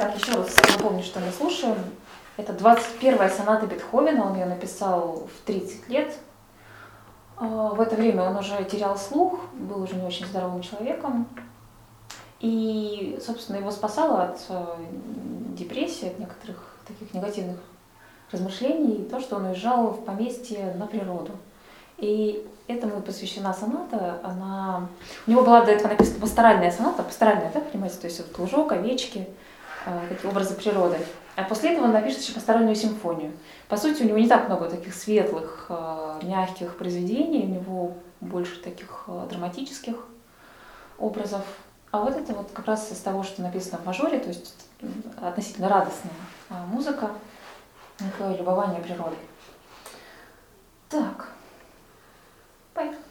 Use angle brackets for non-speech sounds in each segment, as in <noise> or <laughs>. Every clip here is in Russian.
Так, еще раз напомню, что мы слушаем. Это 21-я соната Бетховена, он ее написал в 30 лет. А, в это время он уже терял слух, был уже не очень здоровым человеком. И, собственно, его спасало от э, депрессии, от некоторых таких негативных размышлений, то, что он уезжал в поместье на природу. И этому посвящена соната. Она... У него была до этого написана пасторальная соната, пасторальная, да, понимаете, то есть вот лужок, овечки, такие образы природы. А после этого он напишет еще пасторальную симфонию. По сути, у него не так много таких светлых, э, мягких произведений, у него больше таких э, драматических образов. А вот это вот как раз из того, что написано в мажоре, то есть относительно радостная музыка, такое любование природой. Так. Поехали.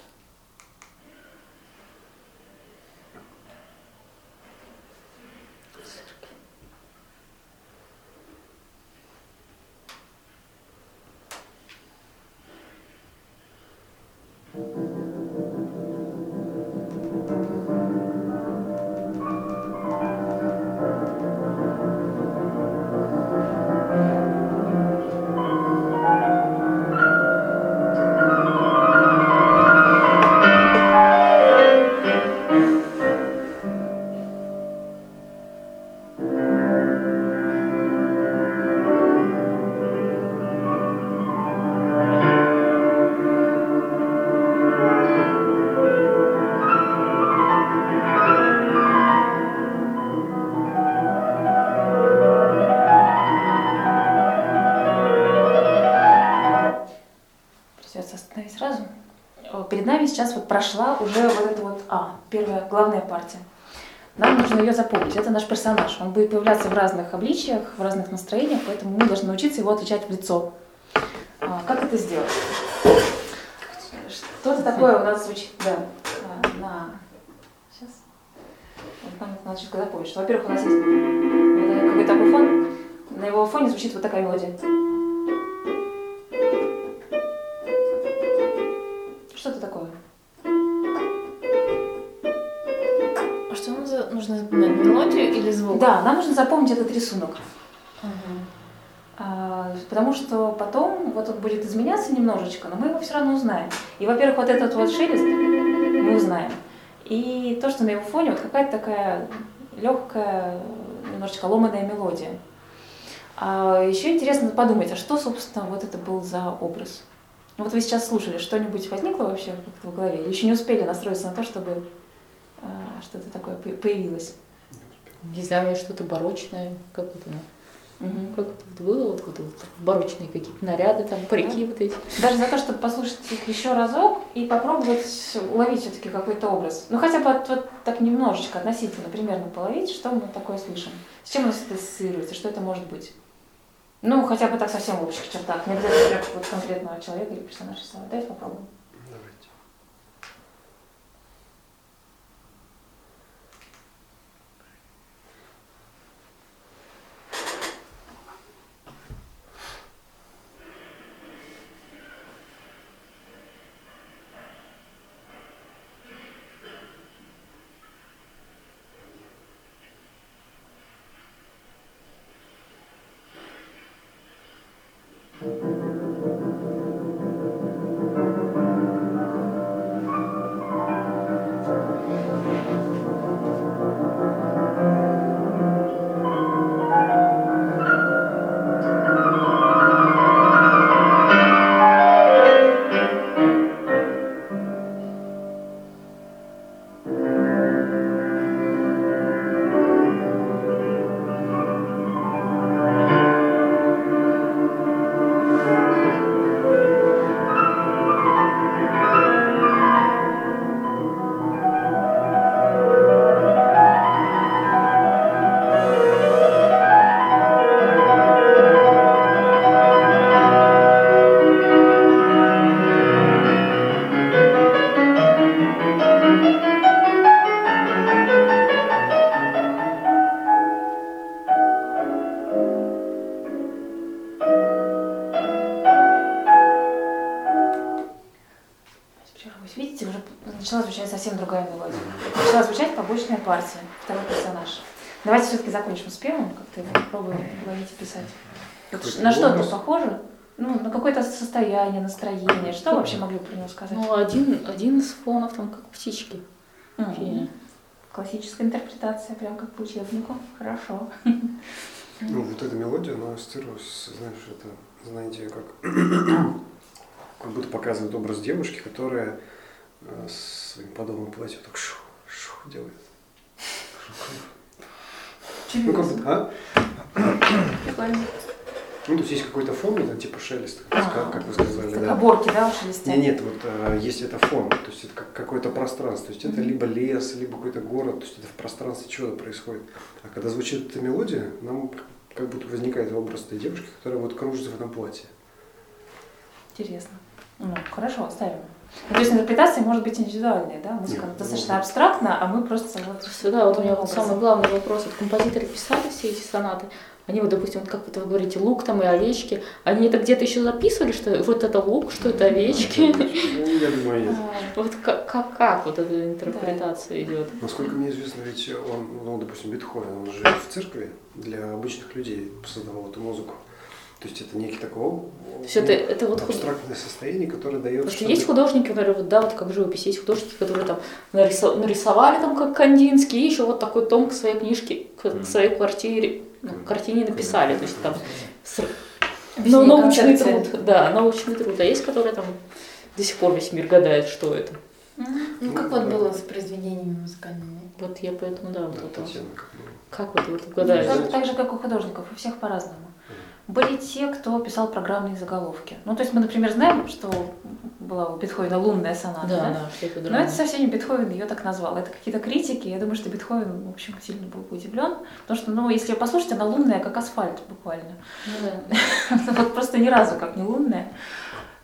Прошла уже вот эта вот, а, первая главная партия. Нам нужно ее запомнить. Это наш персонаж. Он будет появляться в разных обличиях, в разных настроениях, поэтому мы должны научиться его отличать в лицо. А, как это сделать? Что-то такое у нас звучит, да, а, на... Сейчас. Вот нам надо четко запомнить, во-первых, у нас есть какой-то такой фон, на его фоне звучит вот такая мелодия. Нужно запомнить этот рисунок. Угу. потому что потом вот он будет изменяться немножечко, но мы его все равно узнаем. И, во-первых, вот этот вот шелест мы узнаем. И то, что на его фоне вот какая-то такая легкая, немножечко ломаная мелодия. А еще интересно подумать, а что, собственно, вот это был за образ? Вот вы сейчас слушали, что-нибудь возникло вообще в голове? Или еще не успели настроиться на то, чтобы а, что-то такое появилось? Не знаю, что-то барочное, как это, Угу. Как это было, вот, вот, вот барочные какие-то наряды, там, парики да. вот эти. Даже за то, чтобы послушать их еще разок и попробовать уловить все-таки какой-то образ. Ну, хотя бы вот так немножечко, относительно, примерно половить, что мы такое слышим. С чем у нас это ассоциируется, что это может быть. Ну, хотя бы так совсем в общих чертах. Не обязательно вот конкретного человека или персонажа рисовать. Давайте попробуем. На что это похоже? Ну, на какое-то состояние, настроение. Что вообще могли бы про него сказать? Ну, один, один из фонов там как птички. Пели. Классическая интерпретация, прям как по учебнику. Хорошо. Ну, вот эта мелодия, она ассоциировалась, знаешь, это, знаете, как, <clears throat> как будто показывает образ девушки, которая э, с своим подобным платьем так шу, шу делает. Ну, как будто, а? Прикольно. Ну, то есть есть какой-то фон, это типа шелест, как, как вы сказали, да. оборки, да, шелестят? Нет, нет, вот э, есть это фон, то есть это как какое-то пространство, то есть это либо лес, либо какой-то город, то есть это в пространстве чего-то происходит. А когда звучит эта мелодия, нам как будто возникает образ этой девушки, которая вот кружится в этом платье. Интересно. Ну, хорошо, оставим. Ну, то есть интерпретация может быть индивидуальной, да? Музыка Нет, достаточно ну, абстрактна, а мы просто вот... Всегда вот у меня вот самый главный вопрос. Вот композиторы писали все эти сонаты, они вот, допустим, вот как вот вы говорите, лук там и овечки, они это где-то еще записывали, что вот это лук, что это овечки? Я думаю, нет. <laughs> Вот как, как, как вот эта интерпретация идет? Насколько мне известно, ведь он, ну, допустим, Бетховен, он же в церкви для обычных людей создавал эту музыку. То есть это некий такой То есть это, это вот худ- абстрактное состояние, которое дает... Потому что есть художники, которые, вот, да, вот как живопись, есть художники, которые там нарисо- нарисовали там как Кандинский, и еще вот такой том к своей книжке, к, к своей квартире, ну, к картине написали. То есть там ну, научный труд, да, научный труд. А есть, которые там до сих пор весь мир гадает, что это. Ну, как вот было с произведениями музыкальными? Вот я поэтому, да, вот Да, это. Татьяна, как вот вот Ну, угадаешь? так, так же, как у художников, у всех по-разному. Были те, кто писал программные заголовки. Ну, то есть мы, например, знаем, что была у Бетховена лунная соната, Да, да? да, это Но это совсем не Бетховен ее так назвал. Это какие-то критики. Я думаю, что Бетховен, в общем, сильно был бы удивлен. Потому что, ну, если ее послушать, она лунная, как асфальт буквально. Ну да. <laughs> Вот просто ни разу как не лунная.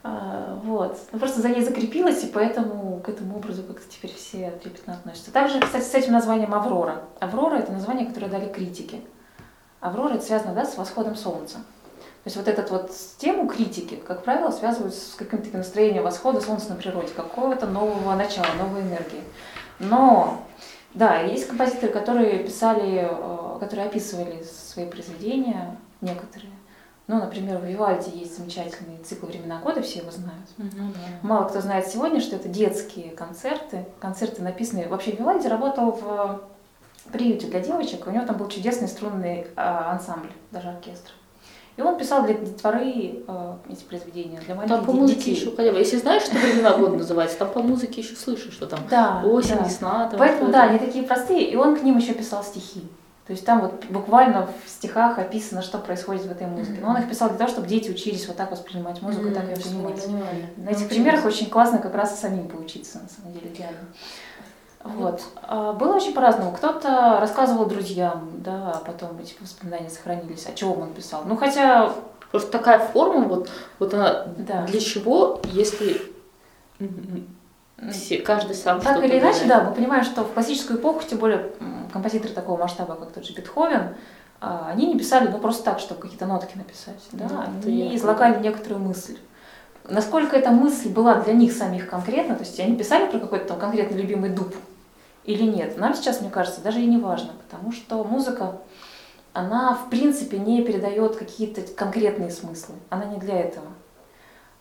А, Вот. Ну, просто за ней закрепилась, и поэтому к этому образу как-то теперь все трепетно относятся. Также, кстати, с этим названием Аврора. Аврора – это название, которое дали критики. Аврора – это связано да, с восходом солнца. То есть вот этот вот тему критики, как правило, связывают с каким-то настроением восхода солнца на природе, какого-то нового начала, новой энергии. Но, да, есть композиторы, которые писали, э, которые описывали свои произведения, некоторые. Ну, например, в Вивальди есть замечательный цикл «Времена года», все его знают. Да. Мало кто знает сегодня, что это детские концерты. Концерты написанные... Вообще Вивальди работал в приюте для девочек. У него там был чудесный струнный а, ансамбль, даже оркестр. И он писал для детворы э, эти произведения, для маленьких Там по музыке детей. еще хотя бы. Если знаешь, что времена года называется, там по музыке еще слышишь, что там Да, осень, да. весна. Там Поэтому, да, они такие простые, и он к ним еще писал стихи. То есть там вот буквально в стихах описано, что происходит в этой музыке. Но он их писал для того, чтобы дети учились вот так воспринимать музыку и так ее понимать. На этих Научились. примерах очень классно как раз и самим поучиться, на самом деле, идеально. Вот. А, Было очень по-разному. Кто-то рассказывал друзьям, да, а потом эти воспоминания сохранились, о чем он писал. Ну, хотя, Просто такая форма, вот, вот она да. для чего, если все, каждый сам Так или иначе, знает? да, мы понимаем, что в классическую эпоху, тем более композиторы такого масштаба, как тот же Бетховен, а, они не писали ну, просто так, чтобы какие-то нотки написать. Да? Да, они излагали некоторую мысль. Насколько эта мысль была для них самих конкретна, то есть они писали про какой-то там конкретный любимый дуб или нет, нам сейчас, мне кажется, даже и не важно, потому что музыка, она в принципе не передает какие-то конкретные смыслы, она не для этого.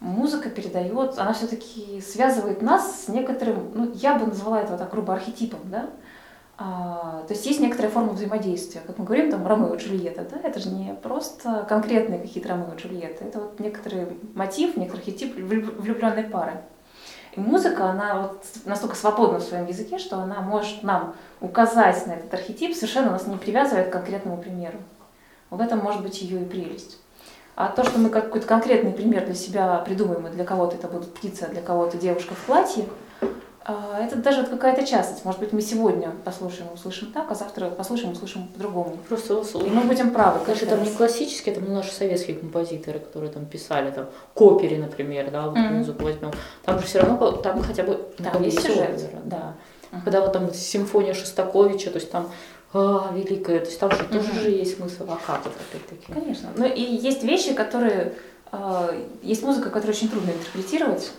Музыка передает, она все-таки связывает нас с некоторым, ну, я бы назвала это так грубо архетипом, да, а, то есть есть некоторая форма взаимодействия. Как мы говорим, там Ромео и Джульетта, да, это же не просто конкретные какие-то Ромео и Джульетта, это вот некоторый мотив, некоторый архетип влюбленной пары. И музыка, она вот настолько свободна в своем языке, что она может нам указать на этот архетип, совершенно нас не привязывая к конкретному примеру. В этом может быть ее и прелесть. А то, что мы какой-то конкретный пример для себя придумаем, и для кого-то это будут птицы, а для кого-то девушка в платье, это даже какая-то частность. Может быть, мы сегодня послушаем услышим так, а завтра послушаем и услышим по-другому. Просто И мы будем правы. Конечно, там не классические, там наши советские композиторы, которые там писали, там, Копери, например, да, вот Мгм. музыку возьмем. Там же все равно, там хотя бы ну, Там есть сюжет, наверное, да. Мгм. Когда вот там симфония Шостаковича, то есть там а, великая, то есть там же тоже Мгм. же есть смысл, а как это опять-таки? Конечно. Ну и есть вещи, которые... э, есть музыка, которую очень трудно интерпретировать.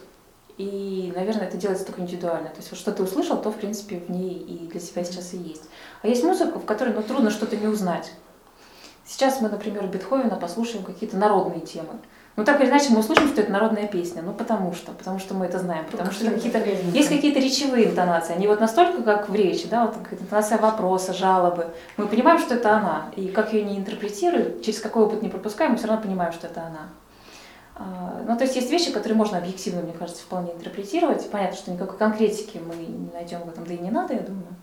И, наверное, это делается только индивидуально. То есть вот что ты услышал, то, в принципе, в ней и для себя сейчас и есть. А есть музыка, в которой ну, трудно что-то не узнать. Сейчас мы, например, Бетховена послушаем какие-то народные темы. Ну, так или иначе, мы услышим, что это народная песня. Ну, потому что, потому что мы это знаем. Потому что какие-то, есть какие-то речевые интонации. Они вот настолько, как в речи, да, вот интонация вопроса, жалобы. Мы понимаем, что это она. И как ее не интерпретируют, через какой опыт не пропускаем, мы все равно понимаем, что это она. А, Ну, то есть есть вещи, которые можно объективно, мне кажется, вполне интерпретировать. Понятно, что никакой конкретики мы не найдем в этом, да и не надо, я думаю.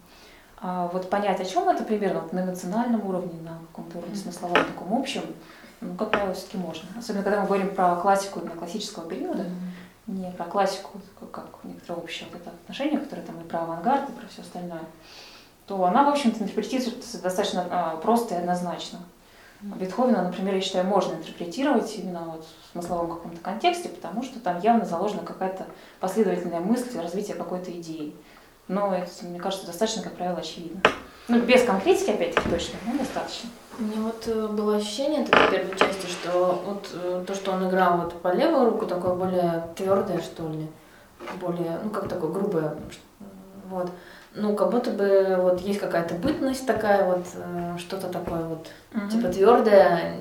А вот понять, о чем это примерно вот на эмоциональном уровне, на каком-то уровне смысловом, таком общем, ну, как правило, все-таки можно. Особенно, когда мы говорим про классику именно классического периода, не про классику, как, как некоторое общее вот это отношение, которое там и про авангард, и про все остальное, то она, в общем-то, интерпретируется достаточно а, просто и однозначно. Бетховена, например, я считаю, можно интерпретировать именно вот в смысловом каком-то контексте, потому что там явно заложена какая-то последовательная мысль, развитие какой-то идеи. Но это, мне кажется, достаточно, как правило, очевидно. Ну, без конкретики, опять-таки, точно, но достаточно. У меня вот э, было ощущение такой первой части, что вот э, то, что он играл вот по левую руку, такое более твердое, что ли, более, ну, как такое грубое, вот. Ну, как будто бы вот есть какая-то бытность такая вот, э, что-то такое вот, типа твердое,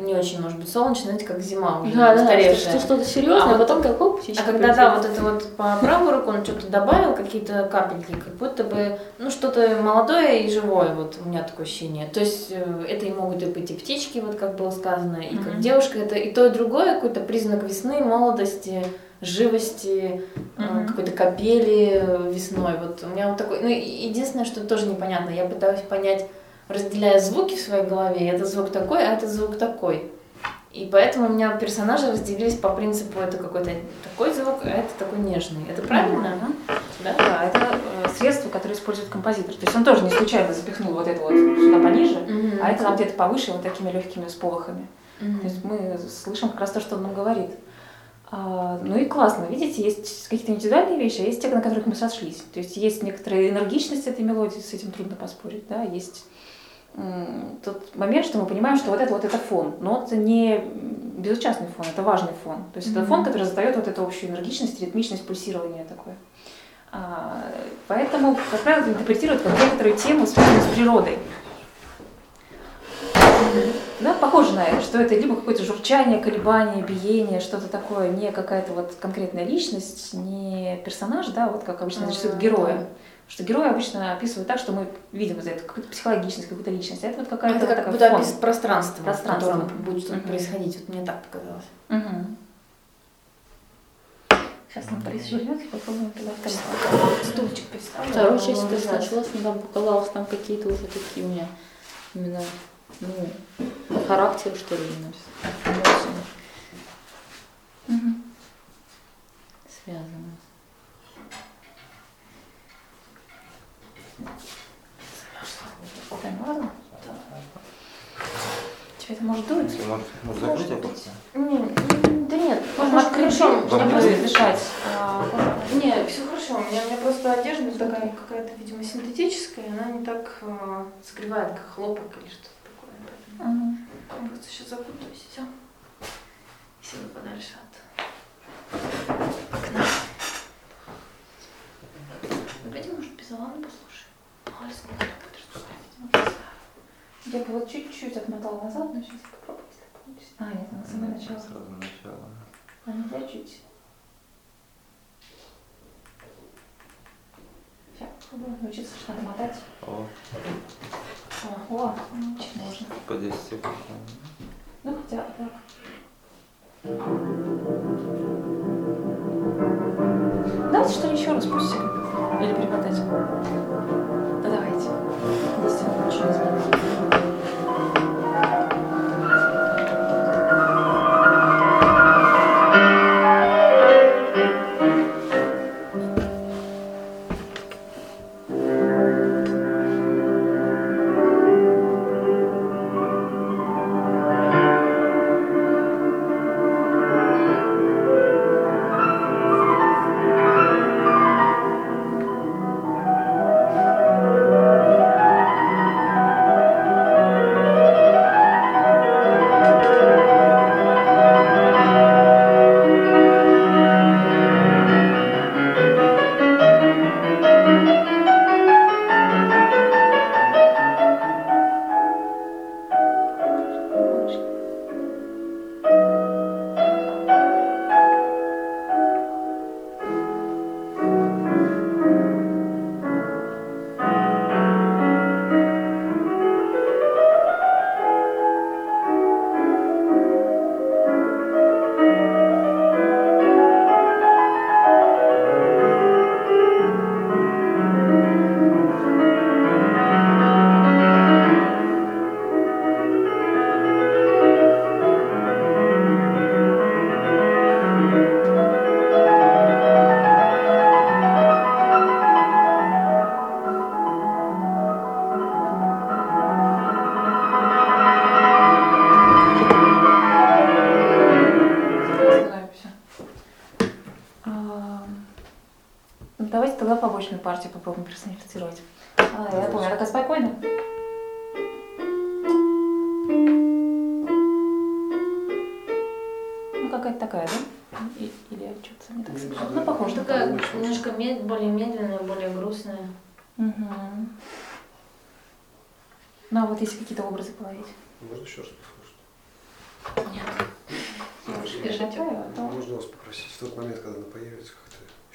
не очень, может быть, солнечное, знаете, как зима уже Да, да, устаревшая. что что-то серьезное, А а потом как оп, А когда, да, вот это вот по правую руку он что-то добавил, какие-то капельки, как будто бы, ну, что-то молодое и живое, вот у меня такое ощущение. То есть э, это и могут и быть и птички, вот как было сказано, и как Мгм. девушка, это и то, и другое, какой-то признак весны, молодости, живости, Мгм. какой-то капели э, весной. Вот у меня вот такой, ну, единственное, что тоже непонятно, я пытаюсь понять, разделяя звуки в своей голове, это звук такой, а это звук такой. И поэтому у меня персонажи разделились по принципу, это какой-то такой звук, а это такой нежный. Это правильно? Мгм. Да? Да, это э, средство, которое использует композитор. То есть он тоже не случайно запихнул вот это вот сюда пониже, Мгм. а это там где-то повыше вот такими легкими сполохами. Мгм. То есть мы слышим как раз то, что он нам говорит. А, ну и классно, видите, есть какие-то индивидуальные вещи, а есть те, на которых мы сошлись. То есть есть некоторая энергичность этой мелодии, с этим трудно поспорить, да, есть тот момент, что мы понимаем, что вот это вот это фон, но это не безучастный фон, это важный фон. То есть это Мгм. фон, который задает вот эту общую энергичность, ритмичность, пульсирование такое. А, поэтому, как правило, интерпретируют как некоторую тему, связанную с природой. Да, похоже на это, что это либо какое-то журчание, колебание, биение, что-то такое, не какая-то вот конкретная личность, не персонаж, да, вот как обычно рисуют героя. Что герои обычно описывают так, что мы видим вот это, какую-то психологичность, какую-то личность. А это вот какая-то Это вот как будто фон. описывает пространство, Пространство. в котором будет что-то Мгм. происходить. Вот мне так показалось. Мгм. Сейчас нам и попробуем тогда второй. Стульчик представлю. Вторую часть лежать. началась, мне там показалось, там какие-то уже такие у меня именно, ну, характеры, что ли, эмоции Мгм. связаны. Да, ну ладно. Тебе это может дуть? Ты можешь, можешь закрыть окно? Не, м, Да нет, Можно может, открыть чтобы дышать. А, Не, все хорошо. У меня, у меня просто одежда такая какая-то, видимо, синтетическая, она не так э, согревает, как хлопок или что-то мгм. я просто сейчас закутаюсь и все. Сяду подальше от окна. Ну, пойдем, может, без Алана послушаем. Мало ли, сколько ты будешь слушать. Я бы вот чуть-чуть отмотала назад, но сейчас попробую, если получится. А, нет, на самое начало. Сразу начало. А нельзя чуть? Попробую научиться, что надо мотать. О, О, о, чуть можно. по 10 секунд. Ну, хотя бы так. Давайте что ли еще раз пустим? Или перемотать? Да давайте. Действительно, не изменилось.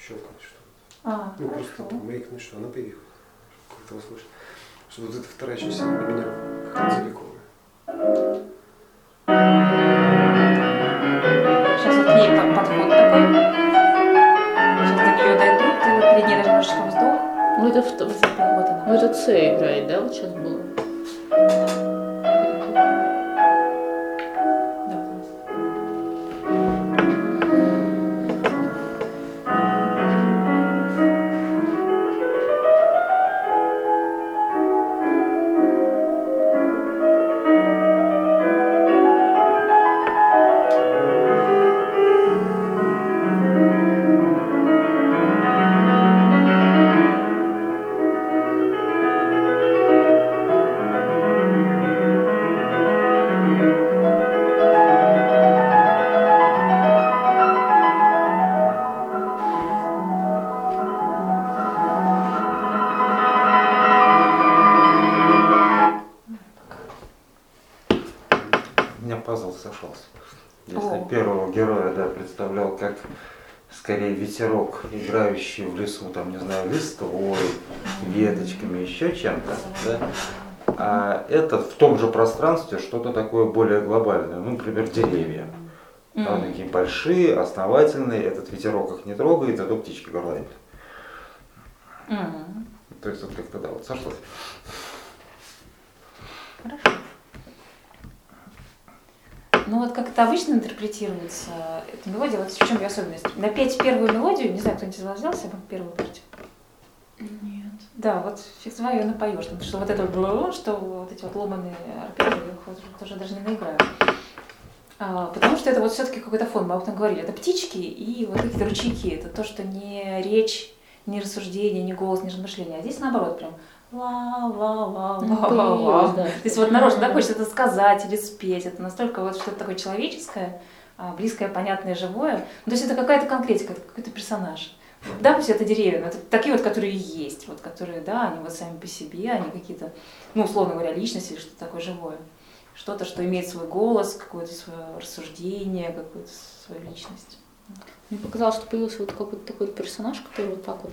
Щелкнуть что-то. А, Ну, просто хорошо. там маякнуть, что она появилась. Как-то услышать. Что вот эта вторая часть она для меня как-то целиковая. Сейчас вот к ней под- подход такой. Сейчас до нее дойдут, и вот перед ней даже немножечко вздох. Ну это, в- в- Вот она. ну, это С играет, да, вот сейчас было? Ветерок, играющий в лесу, там, не знаю, листвой, веточками, еще чем-то, да? А этот в том же пространстве что-то такое более глобальное, ну, например, деревья. М. такие большие, основательные, этот ветерок их не трогает, зато птички горланят. М. То есть вот как-то, да, вот сошлось. Хорошо. Ну вот как это обычно интерпретируется, эта мелодия, вот в чем ее особенность? Напеть первую мелодию, не знаю, кто-нибудь из вас взял себе первую партию? Нет. Да, вот фиг знаю, ее напоешь, потому что вот это вот, что вот эти вот ломаные арпеджио, я их вот тоже даже не наиграю. А, потому что это вот все-таки какой-то фон, мы об этом говорили. Это птички и вот какие-то ручейки. Это то, что не речь, не рассуждение, не голос, не размышление. А здесь наоборот прям ла ла ла Ну. То есть вот нарочно да, хочется это сказать или спеть. Это настолько вот что-то такое человеческое, а, близкое, понятное, живое. Ну, то есть это какая-то конкретика, это какой-то персонаж. Да, пусть это деревья, но это такие вот, которые есть, вот которые, да, они вот сами по себе, они какие-то, ну, условно говоря, личности или что-то такое живое. Что-то, что имеет свой голос, какое-то свое рассуждение, какую-то свою личность. Мне показалось, что появился вот какой-то такой персонаж, который вот так вот,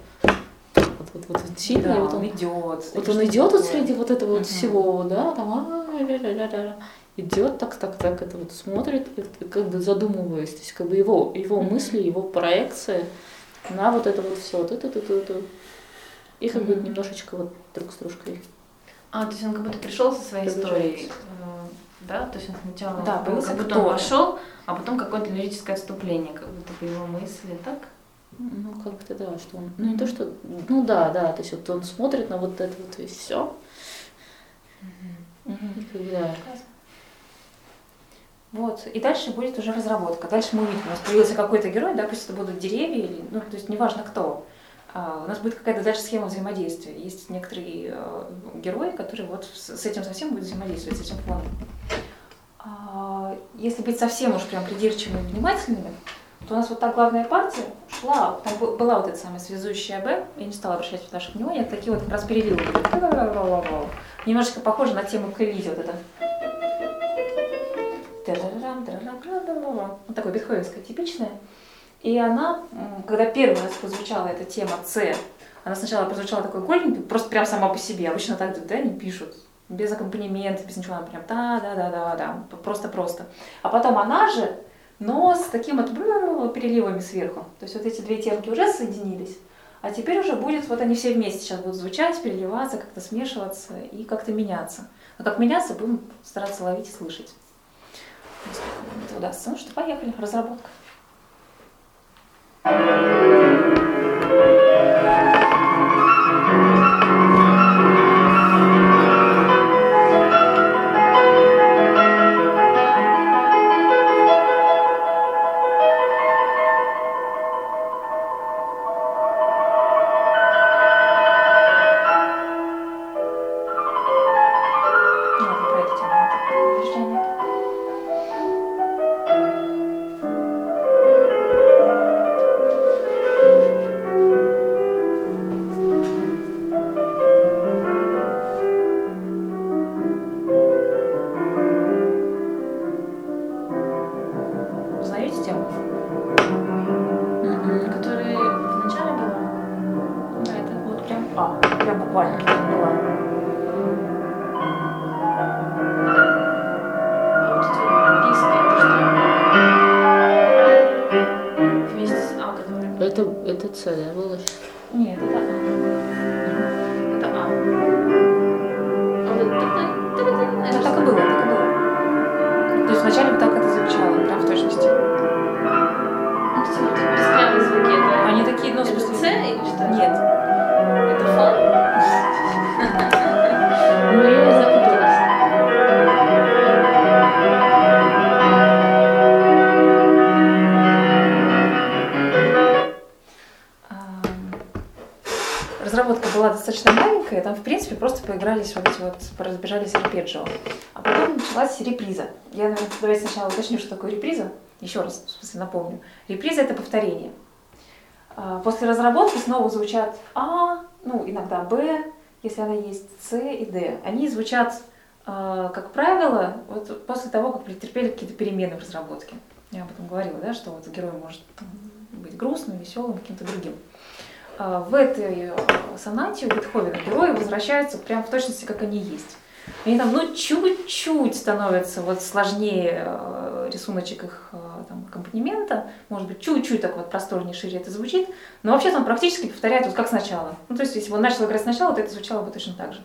вот, вот, вот, вот сильный, да, вот он он, идет. вот он идет вот среди вот этого вот всего, да, там а, ля-ля-ля-ля-ля. идет так, так, так, это вот смотрит, как бы задумываясь, то есть как бы его, его мысли, его проекция на вот это вот все, вот это, это, это. И как бы немножечко вот друг с дружкой. А, то есть он как будто пришел со своей историей. э, Да, то есть он сначала Да, был, как будто он вошел, а потом какое-то лирическое отступление, как будто бы его мысли, так? Ну, как-то да, что он, ну не то, что, ну да, да, то есть вот он смотрит на вот это вот и все, и как да. Вот, и дальше будет уже разработка. Дальше мы увидим, у нас появился какой-то герой, да, пусть это будут деревья, или, ну, то есть неважно кто. А, у нас будет какая-то дальше схема взаимодействия. Есть некоторые э, герои, которые вот с, с этим совсем будут взаимодействовать, с этим фоном. А, если быть совсем уж прям придирчивыми и внимательными, то у нас вот так главная партия шла, там была вот эта самая связующая Б, я не стала обращать ваше внимание, это такие вот как раз переливы. Немножечко похоже на тему Кэллиди, вот это. Вот такое бетховенское типичное. И она, когда первый раз прозвучала эта тема С, она сначала прозвучала такой голенький, просто прям сама по себе. Обычно так да, не пишут. Без аккомпанемента, без ничего, она прям да, да, да, да, да, просто-просто. А потом она же, но с таким вот переливами сверху. То есть вот эти две темки уже соединились. А теперь уже будет, вот они все вместе сейчас будут звучать, переливаться, как-то смешиваться и как-то меняться. А как меняться, будем стараться ловить и слышать. Это удастся. Ну что, поехали, разработка. это, Бескрайние звуки, это... Они такие, ну, Это. С или что? Нет. Это фон? Ну, я запуталась. Разработка была достаточно маленькая, там, в принципе, просто поигрались вот эти вот, разбежались арпеджио. А потом началась реприза. Я, наверное, давайте сначала уточню, что такое реприза. Еще раз, напомню. Реприза – это повторение. А, После разработки снова звучат А, ну, иногда Б, если она есть, С и Д. Они звучат, а, как правило, вот после того, как претерпели какие-то перемены в разработке. Я об этом говорила, да, что вот герой может быть грустным, веселым, каким-то другим. А, В этой э, сонате у Бетховена герои возвращаются прям в точности, как они есть. Они там, ну, чуть-чуть становятся вот сложнее э, рисуночек их э, там, аккомпанемента, может быть, чуть-чуть так вот просторнее, шире это звучит, но вообще там практически повторяет вот как сначала. Ну, то есть, если бы он начал играть сначала, то это звучало бы точно так же.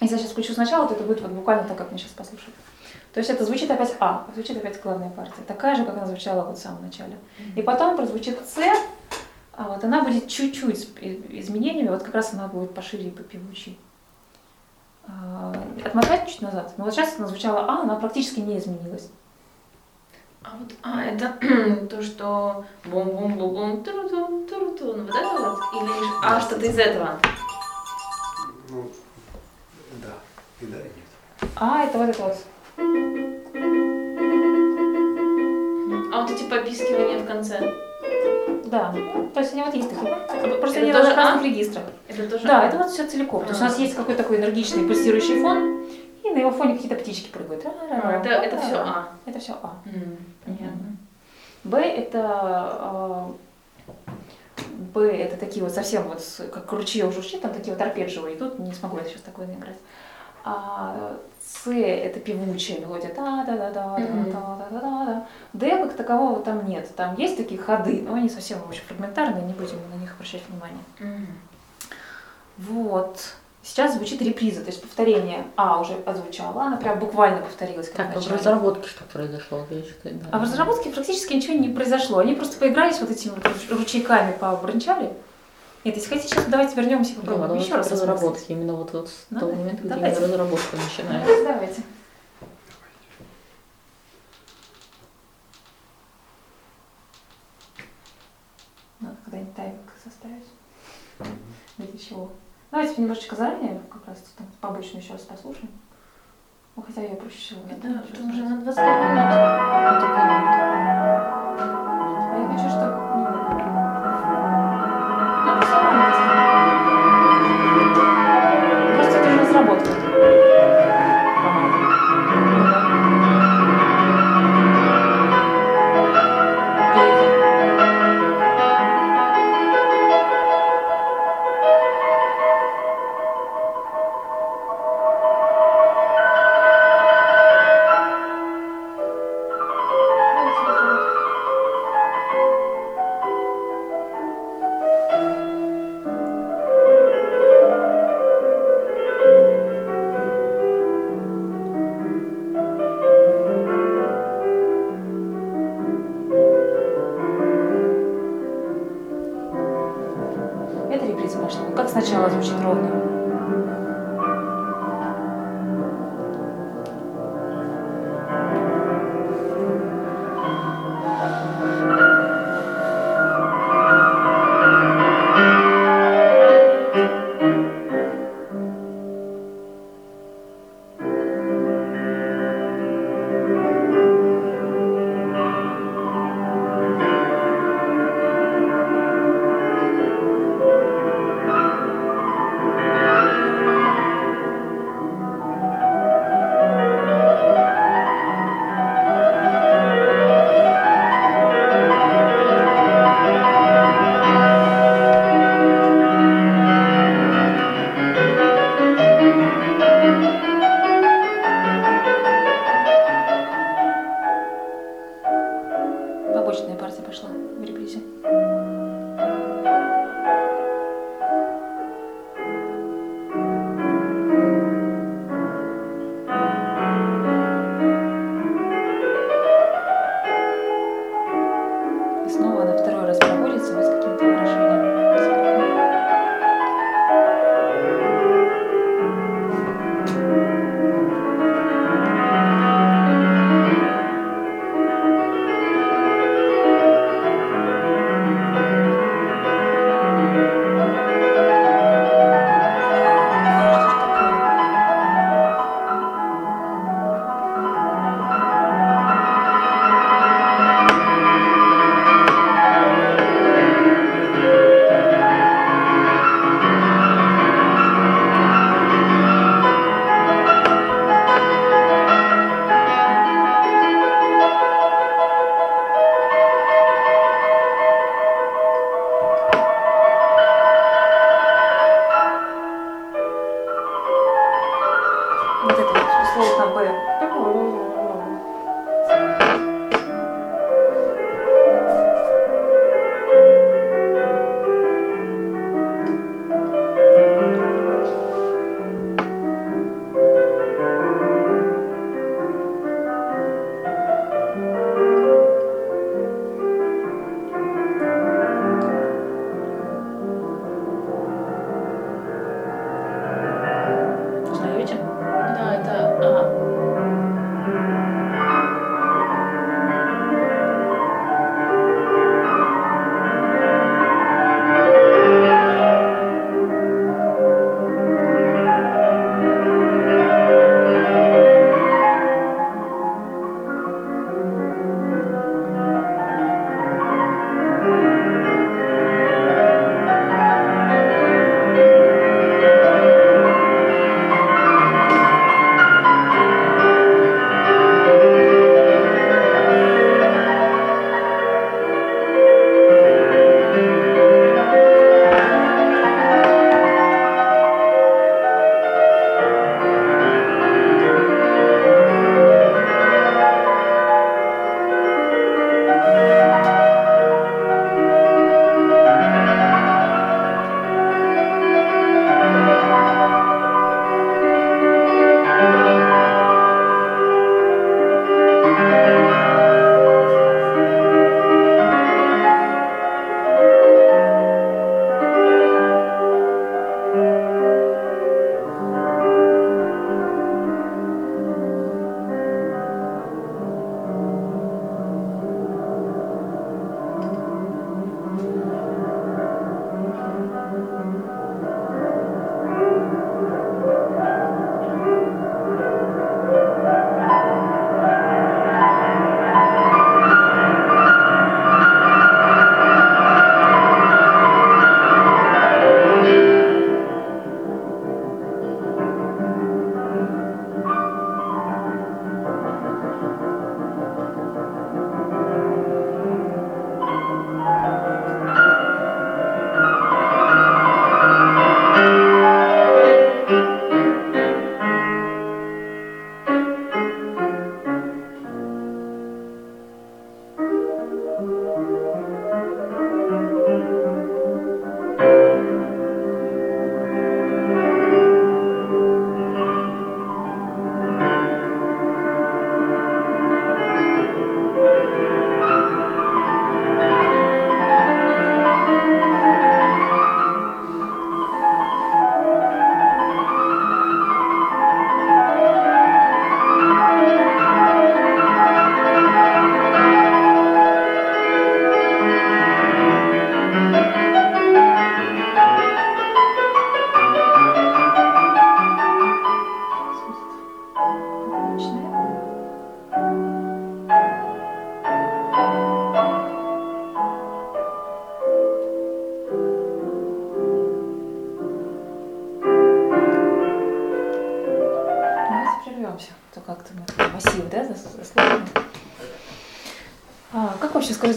Если я сейчас включу сначала, то это будет вот буквально так, как мы сейчас послушали. То есть это звучит опять А, звучит опять главная партия, такая же, как она звучала вот в самом начале. И потом прозвучит С, а вот она будет чуть-чуть с изменениями, вот как раз она будет пошире и попевучей. А, Отмотать чуть назад. Но вот сейчас она звучала А, она практически не изменилась. А вот, а, это <clears throat> то, что бум-бум-бум-бум, туру-тун, туру-тун, вот это вот? Или а, что-то из этого? Ну, да. И да, и нет. А, это вот это вот. А вот эти попискивания в конце? Да. То есть они вот есть такие. Просто Это они тоже в разных А? регистрах. Это тоже Да, А? это вот все целиком. То есть у А. нас есть какой-то такой энергичный пульсирующий фон, и на его фоне какие-то птички прыгают. А, это, это все А. Это все А. М, Понятно. Б это э, Б это такие вот совсем вот как ручье журчит, там такие вот арпеджио идут, не смогу я сейчас такое наиграть. А С это певучая мелодия, да да да да да да да да да Д как такового там нет, там есть такие ходы, но они совсем очень фрагментарные, не будем на них обращать внимание. Вот. Сейчас звучит реприза, то есть повторение А уже озвучала, она прям буквально повторилась. Как Так, а в разработке что произошло? Да. А в разработке практически ничего не произошло. Они просто поигрались вот этими вот руч- ручейками, побрынчали. Нет, если хотите, сейчас давайте вернемся и Да, попробуем давай еще раз разработки, именно вот, вот с Надо? того момента, где Давайте. разработка начинается. Давайте, давайте. Надо когда-нибудь тайминг составить. Для чего? Давайте немножечко заранее, как раз там побочную еще раз послушаем. Ну, хотя я проще всего. Это, уже на 25 минут.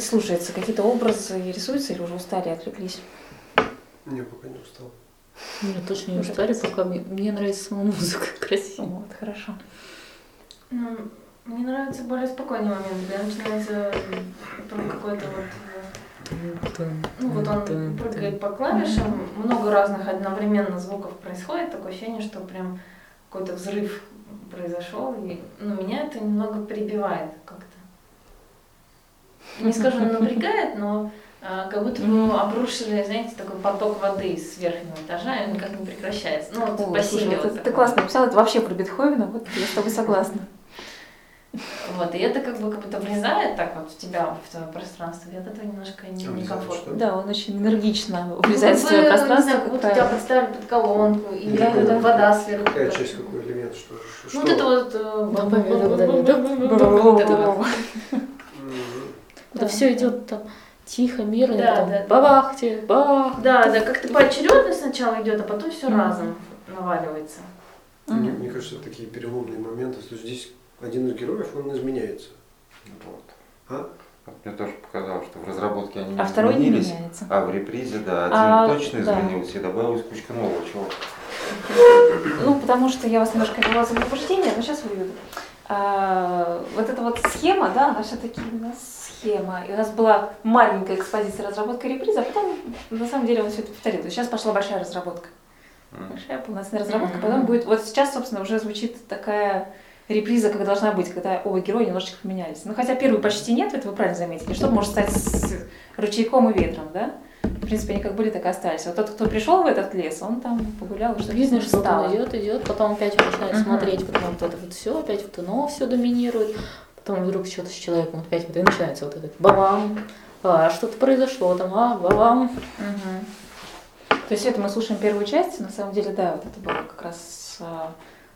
Слушается? Какие-то образы рисуются или уже устали, отвлеклись? Не, пока не устал. Мне точно не устали, пока мне, мне нравится сама музыка <laughs> красивая. Вот, хорошо. Ну, мне нравится более спокойный момент, когда начинается м, прям какой-то вот... э, Ну вот он прыгает по клавишам, много разных одновременно звуков происходит, такое ощущение, что прям какой-то взрыв произошел, и ну, меня это немного перебивает. Не скажу, <laughs> напрягает, но а, как будто бы обрушили, знаете, такой поток воды с верхнего этажа, и он никак не прекращается. Ну, вот О, по слушай, силе вот ты классно написала, это вообще про Бетховена, вот я с тобой согласна. <laughs> Вот, и это как бы как будто влезает так вот в тебя, в твое пространство, и от этого немножко не- А, некомфортно. Да, он очень энергично Ну, влезает в как свое бы, пространство. Не знаю, как как будто тебя подставили под колонку, или Да, как да. вода сверху. Какая часть, какой элемент, что? Ну, что? вот это вот... э, Да, да, да, все идет там тихо, мирно, Да, там, да. бабахте, бах. Да, да, как-то поочередно сначала идет, а потом все Мгм. разом наваливается. Мне, Мгм. мне кажется, это такие переломные моменты. То есть здесь один из героев, он изменяется. Вот. А? Вот Мне тоже показалось, что в разработке они А второй не изменились, меняется. а в репризе, да, один А, точно да. изменился и добавилась кучка нового чего. Ну, потому что я вас немножко ввела в заблуждение, но сейчас выведу. А, вот эта вот схема, да, она все-таки именно схема. И у нас была маленькая экспозиция разработка реприза, а потом на самом деле он все это повторил. То есть сейчас пошла большая разработка. Большая полноценная разработка. Потом будет. Вот сейчас, собственно, уже звучит такая реприза, как должна быть, когда оба героя немножечко поменялись. Ну, хотя первый почти нет, это вы правильно заметили. Что может стать с ручейком и ветром, да? В принципе, они как были, так и остались. Вот тот, кто пришел в этот лес, он там погулял, что-то Видно, с ним что он идет, идет, потом опять он начинает Мгм. смотреть, потом вот это вот все, опять вот оно все доминирует, потом вдруг что-то с человеком опять вот и начинается вот этот бабам, а, что-то произошло там, а, бабам. Мгм. То есть это мы слушаем первую часть, на самом деле, да, вот это было как раз а,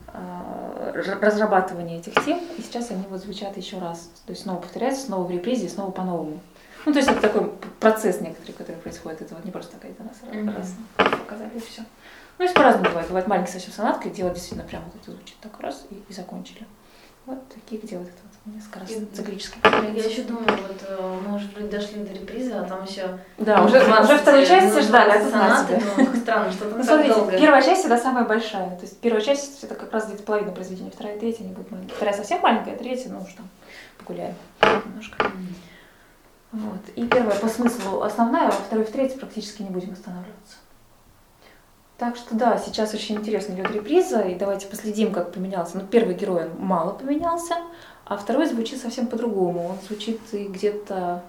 а, разрабатывание этих тем, и сейчас они вот звучат еще раз. То есть снова повторяются, снова в репризе, снова по-новому. Ну, то есть это такой процесс некоторый, который происходит. Это вот не просто такая это нас Мгм. раз показали и все. Ну, есть по-разному бывает. Бывает маленький совсем сонатка, и делать действительно прямо вот это звучит так раз и, и закончили. Вот такие, где вот это вот несколько раз И- циклически Я еще думаю, вот э, мы уже вроде дошли до репризы, а там еще Да, уже, уже второй части ждали, а тут на сонаты, думаю, как странно, что Ну, там так смотрите, долго. первая часть всегда самая большая. То есть первая часть это как раз где-то половина произведения, вторая, третья не будет маленькая. Вторая совсем маленькая, третья, ну уж там погуляем немножко. Вот. И первая по смыслу основная, а второй, в третьей практически не будем останавливаться. Так что да, сейчас очень интересно идет реприза, и давайте последим, как поменялся. Ну, первый герой он мало поменялся, а второй звучит совсем по-другому. Он звучит и где-то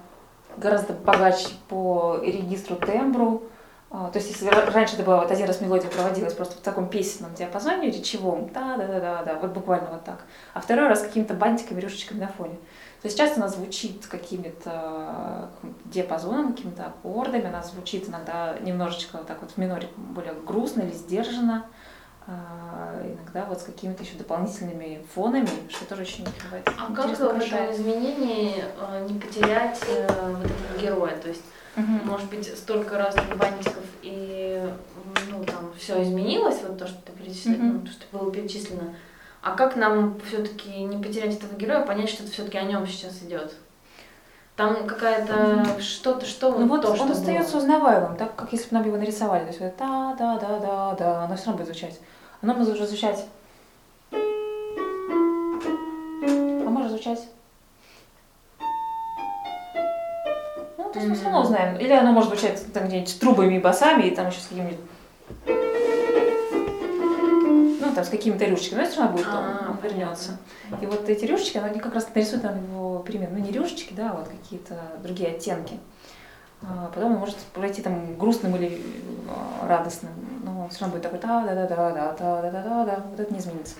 гораздо богаче по регистру тембру. А, То есть, если ра- раньше это было вот один раз мелодия проводилась просто в таком песенном диапазоне речевом, да, да, да, да, да, вот буквально вот так. А второй раз какими-то бантиками, рюшечками на фоне. То есть часто она звучит какими-то диапазонами, какими-то аккордами, она звучит иногда немножечко вот так вот в миноре более грустно или сдержанно, а, иногда вот с какими-то еще дополнительными фонами, что тоже очень бывает А как в этом изменении э, не потерять э, вот этого героя? То есть, Мгм. может быть, столько разных бантиков и ну там все изменилось, вот то, что ты перечислила, Мгм. ну, то, что было перечислено. А как нам все-таки не потерять этого героя, понять, что это все-таки о нем сейчас идет? Там какая-то что-то, что Ну вот то, он что остается было. узнаваемым, так как если бы нам его нарисовали. То есть да, да, да, да, да, оно все равно будет звучать. Оно может звучать. А может звучать. Ну, то есть мы все равно узнаем. Или оно может звучать там где-нибудь трубами и басами, и там еще с какими-нибудь там с какими-то рюшечками, знаешь, она будет, там а, он вернется. И вот эти рюшечки, она как раз нарисует нам его пример. Ну не рюшечки, да, а вот какие-то другие оттенки. А, потом он может пройти там грустным или а, радостным, но он все равно будет такой та да да да да та да да да да вот это не изменится.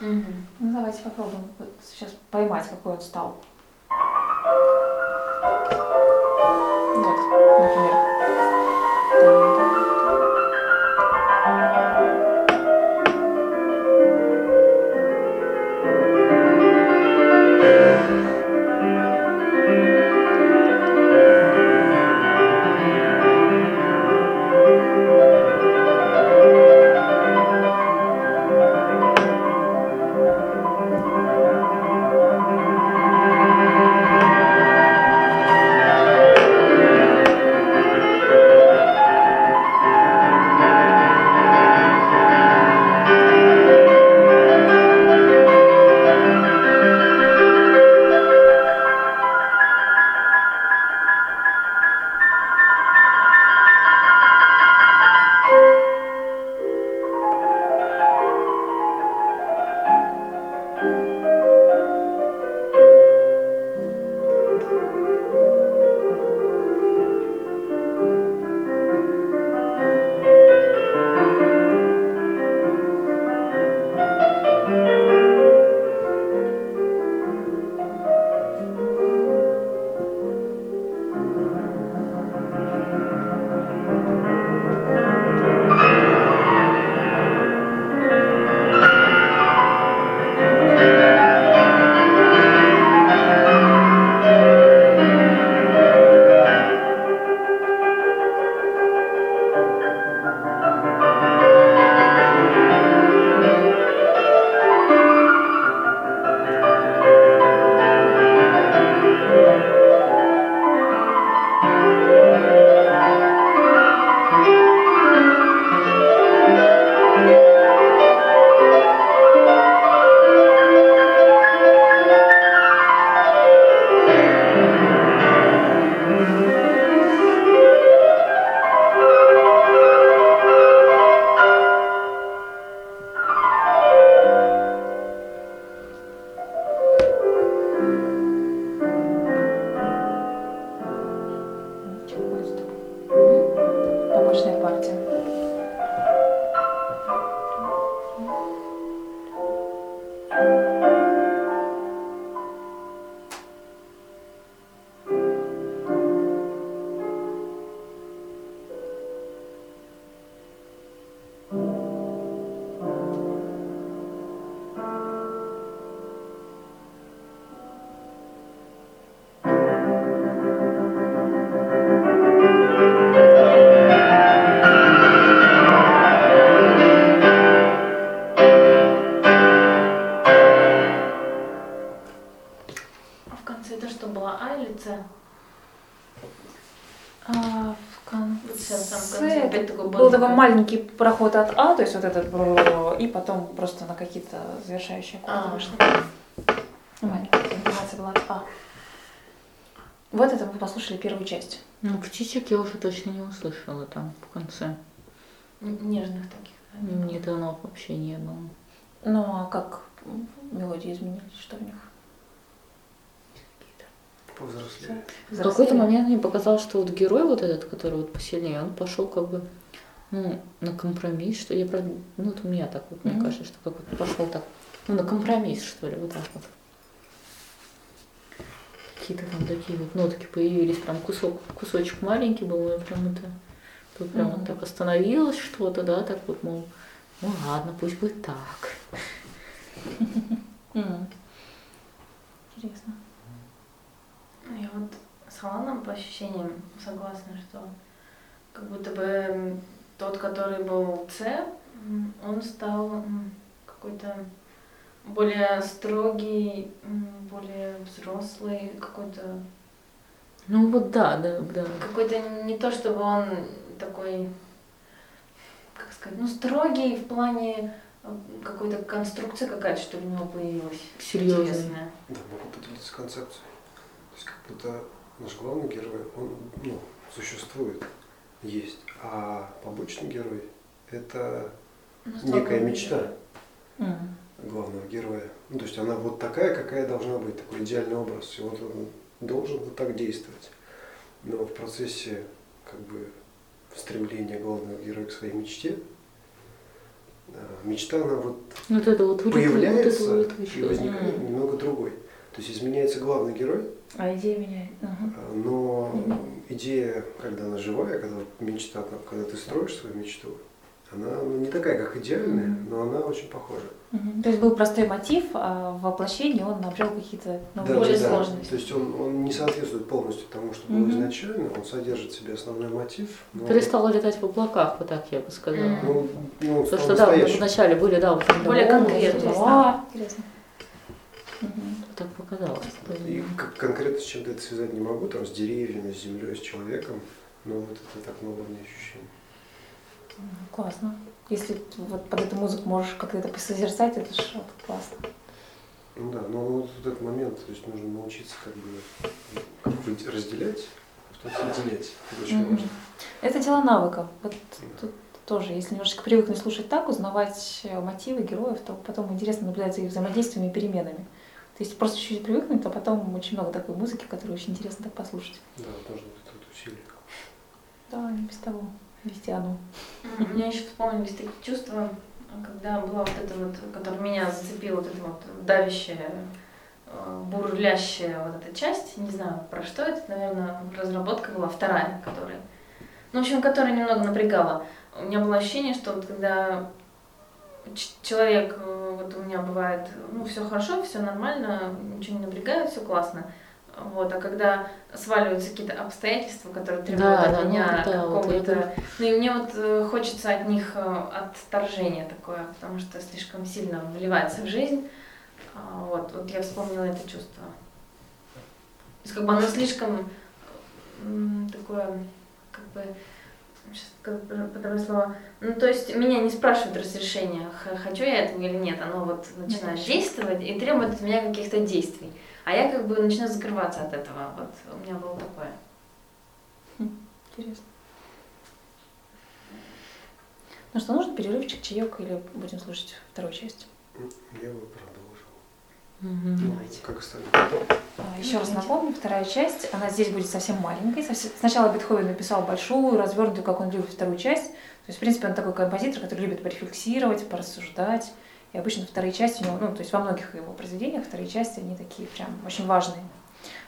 Угу. Ну давайте попробуем вот сейчас поймать, какой он стал. Вот, например. Проход от А, то есть вот этот и потом просто на какие-то завершающие аккорды А. Маленькая информация была от А. Вот это мы послушали первую часть. Ну, птичек я уже точно не услышала там в конце. Нежных таких. да? Ни тонов вообще не было. Ну а как мелодии изменились, что в них? Повзрослее. В какой-то момент мне показалось, что вот герой вот этот, который вот посильнее, он пошел как бы ну, на компромисс, что я правда, ну вот у меня так вот, мне Мгм. кажется, что как вот пошел так, ну на компромисс, что ли, вот так вот. Какие-то там такие вот нотки появились, прям кусок, кусочек маленький был, я прям это, тут прям Мгм. вот так остановилось что-то, да, так вот, мол, ну ладно, пусть будет так. <laughs> Интересно. Я вот с Аланом по ощущениям согласна, что как будто бы тот, который был С, он стал какой-то более строгий, более взрослый, какой-то Ну вот да, да, да. какой-то не то, чтобы он такой, как сказать, ну строгий в плане э, какой-то конструкции какая-то, что ли, у него появилась. Серьезный. Интересная. Да, могу поделиться концепцией. То есть как будто наш главный герой, он ну, существует, есть, а побочный герой – это Ну, некая мечта М. главного героя. Ну, то есть она вот такая, какая должна быть, такой идеальный образ. И вот он должен вот так действовать. Но в процессе как бы стремления главного героя к своей мечте, э, мечта, она вот Ну, Вот это вот, появляется вот это вот и возникает М. немного другой. То есть изменяется главный герой, А идея меняет. Ага. э, но идея, когда она живая, когда мечта, когда ты строишь свою мечту, она ну, не такая, как идеальная, Мгм. но она очень похожа. Мгм. То есть был простой мотив, а в воплощении он обрел какие-то ну, Да, более да, да. сложности. То есть он, он не соответствует полностью тому, что было Мгм. изначально, он содержит в себе основной мотив. но- Перестала летать в облаках, вот так я бы сказала. Мгм. Ну, ну, Потому что да, вначале были, да, вот Более конкретные. слова. Интересно. Мгм. Так показалось. И конкретно с чем-то это связать не могу, там, с деревьями, с землей, с человеком, но вот это так на уровне ощущений. Классно. Если вот под эту музыку можешь как-то это посозерцать, это же вот классно. Ну да, но вот этот момент, то есть нужно научиться как бы как бы разделять, а потом соединять. Это очень Мгм. важно. Это дело навыков. Вот тут тоже, если немножечко привыкнуть слушать так, узнавать э, мотивы героев, то потом интересно наблюдать за их взаимодействиями и переменами. То есть просто чуть-чуть привыкнуть, то потом очень много такой музыки, которую очень интересно так послушать. Да, это вот усилие. Да, не без того. Вести одну. У меня еще вспомнились такие чувства, когда была вот эта вот, которая меня зацепила, вот эта вот давящая, э, бурлящая вот эта часть, не знаю про что это, наверное, разработка была вторая, которая, ну, в общем, которая немного напрягала. У меня было ощущение, что вот когда человек, э, вот у меня бывает, ну, все хорошо, все нормально, ничего не напрягает, все классно. Вот, а когда сваливаются какие-то обстоятельства, которые требуют Да, от да, ну, меня да, вот я какого-то ну и мне вот э, хочется от них э, отторжения такое, потому что слишком сильно вливается в жизнь. А, Вот, вот я вспомнила это чувство. То есть как бы оно слишком такое, как бы, сейчас подобрать слово, ну то есть меня не спрашивают разрешения, хочу я этого или нет, оно вот начинает Конечно. действовать и требует от меня каких-то действий. А я как бы начинаю закрываться от этого. Вот у меня было такое. Интересно. Ну что, нужен перерывчик, чаек или будем слушать вторую часть? Я бы Ну, как остальные. А, Еще раз напомню, вторая часть, она здесь будет совсем маленькой. Сначала Бетховен написал большую, развернутую, как он любит, вторую часть. То есть, в принципе, он такой композитор, который любит порефлексировать, порассуждать. И обычно вторые части у него, ну, то есть во многих его произведениях вторые части, они такие прям очень важные.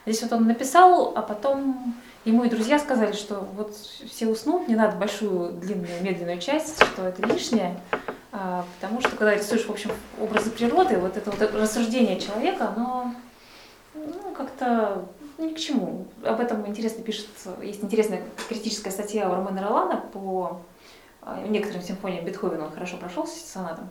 Здесь вот он написал, а потом ему и друзья сказали, что вот все уснут, не надо большую, длинную, медленную часть, что это лишнее. А, потому что когда рисуешь, в общем, образы природы, вот это вот рассуждение человека, оно ну, как-то ни к чему. Об этом интересно пишет, есть интересная критическая статья у Романа Ролана по а, некоторым симфониям Бетховена, он хорошо прошелся с сонатом.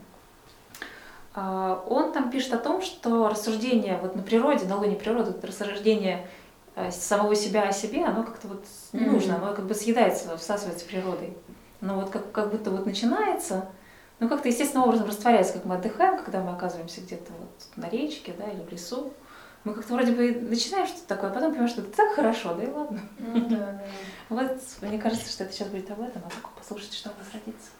А, Он там пишет о том, что рассуждение вот на природе, на луне природы, рассуждение э, самого себя о себе, оно как-то вот не нужно, оно как бы съедается, всасывается природой. Но вот как, как будто вот начинается, ну как-то естественным образом растворяется, как мы отдыхаем, когда мы оказываемся где-то вот на речке, да, или в лесу. Мы как-то вроде бы начинаем что-то такое, а потом понимаем, что это так хорошо, да и ладно. Ну да, да. <laughs> Вот мне кажется, что это сейчас будет об этом, а только послушайте, что у вас родится.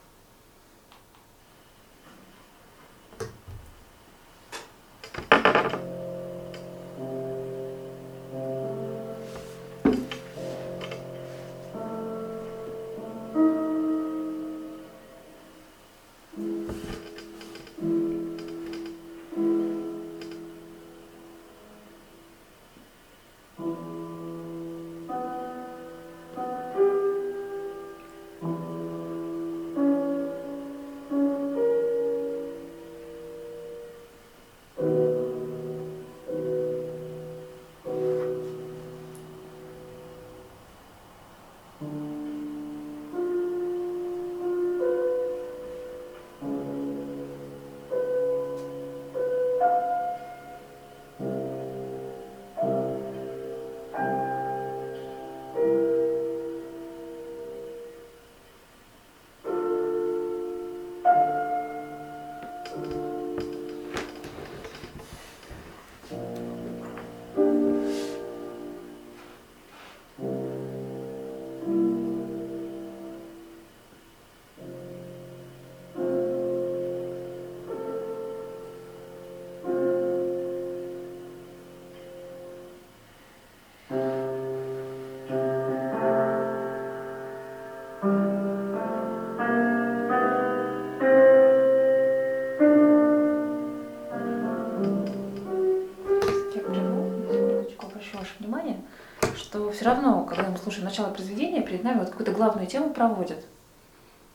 Слушаем начало произведения, перед нами вот какую-то главную тему проводят.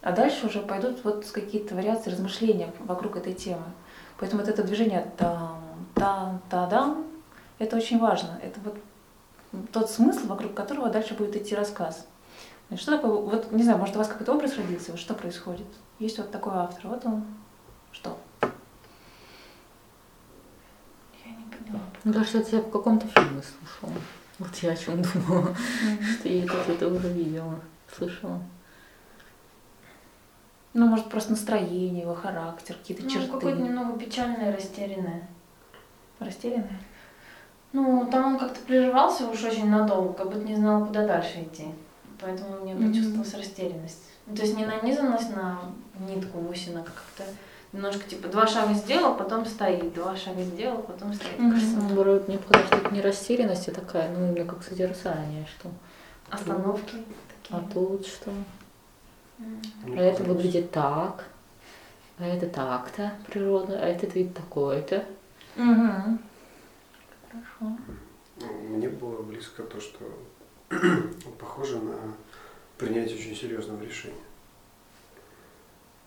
А дальше уже пойдут вот какие-то вариации размышления вокруг этой темы. Поэтому вот это движение там, там, та-дам, это очень важно. Это вот тот смысл, вокруг которого дальше будет идти рассказ. Что такое, вот не знаю, может у вас какой-то образ родился, вот что происходит? Есть вот такой автор, вот он, что? Я не поняла. Мне кажется, это я в каком-то фильме слушала. Вот я о чем думала, что я это, это уже видела, слышала. Ну, может, просто настроение, его характер, какие-то Ну, черты. какое-то немного печальное, растерянное. Растерянное. Ну, там он как-то прерывался уж очень надолго, как будто не знал, куда дальше идти. Поэтому мне почувствовалась растерянность. Ну, то есть не нанизанность на нитку бусинок, а как-то немножко типа два шага сделал, потом стоит, два шага сделал, потом стоит. Мгм. Кажется, Наоборот, мне показалось, что это не растерянность, а такая, ну, именно как созерцание, что. Остановки А такие. тут что? А это выглядит так, а это так-то природно, а этот вид такой-то. Угу. Хорошо. Ну, Мне было близко то, что <clears throat> похоже на принятие очень серьезного решения.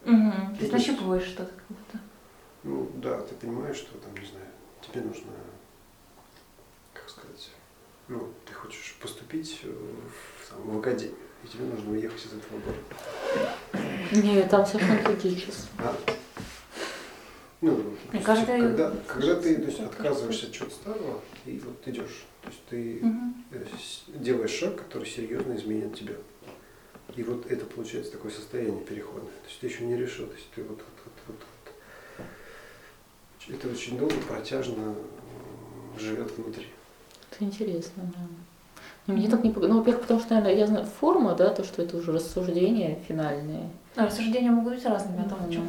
Угу. Ты есть- нащупываешь что-то как будто. Ну да, ты понимаешь, что там, не знаю, тебе нужно, как сказать, ну, ты хочешь поступить в, там, в академию, и тебе нужно уехать из этого города. Не, там совершенно другие чувства. А? Ну, то Мне есть, кажется, когда, и- когда ты то есть, отказываешься от чего-то старого, и вот идешь, то есть ты Угу. делаешь шаг, который серьезно изменит тебя. И вот это получается такое состояние переходное. То есть ты еще не решил, то есть ты вот, вот, вот, вот, вот. Это очень долго, протяжно живет внутри. Это интересно, да. Но мне так не Ну, во-первых, потому что, наверное, я знаю форма, да, то, что это уже рассуждения финальные. А рассуждения могут быть разными о том, о чем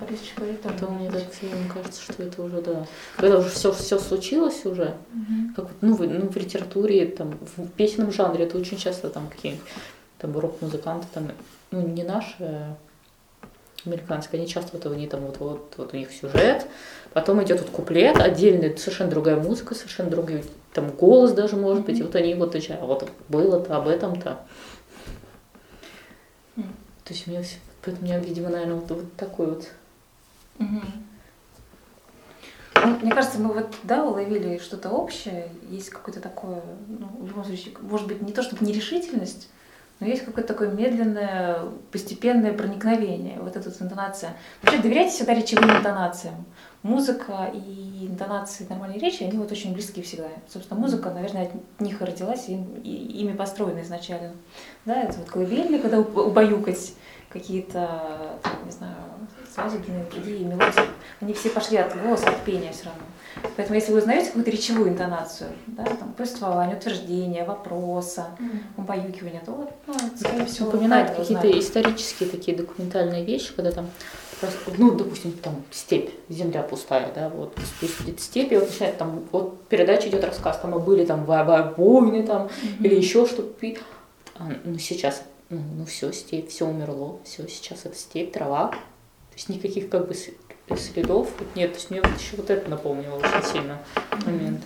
Борисович говорит тоже. Потом мне так мне кажется, что это уже, да. Когда уже все, все случилось уже, Мгм. как вот, ну, в, ну, в литературе, там, в песенном жанре, это очень часто там какие-нибудь там рок-музыканты, там, ну, не наши, а американские, они часто вот они там вот, вот, вот у них сюжет, потом идет вот куплет, отдельный, совершенно другая музыка, совершенно другой там голос даже может быть, и вот они вот отвечают, а вот было-то, об этом-то. Мгм. То есть мне, всё- поэтому у меня, видимо, наверное, вот, вот такой вот. Ну, Мне кажется, мы вот, да, уловили что-то общее, есть какое-то такое, ну, в любом случае, может быть, не то чтобы нерешительность, но есть какое-то такое медленное, постепенное проникновение, вот эта вот интонация. Вообще доверяйте всегда речевым интонациям. Музыка и интонации нормальной речи, они вот очень близки всегда. Собственно, музыка, наверное, от них родилась, и, и ими построена изначально. Да, это вот колыбельные, когда уб- убаюкать какие-то, не знаю, свадебные, другие мелодии, они все пошли от голоса, от пения все равно. Поэтому если вы узнаете какую-то речевую интонацию, да, там, повествование, утверждение, вопроса, убаюкивание, то вот, ну, скорее всего, Упоминают какие-то исторические такие документальные вещи, когда там, просто, ну, допустим, там степь, земля пустая, да, вот, спустит степь, и вот начинает там, вот передача идет рассказ, там, а были там во- во- войны там, или еще что-то. А, ну, сейчас, ну, ну все, степь, все умерло, все, сейчас это степь, трава, то есть никаких как бы следов нет, то есть мне вот еще вот это напомнило очень сильно момент.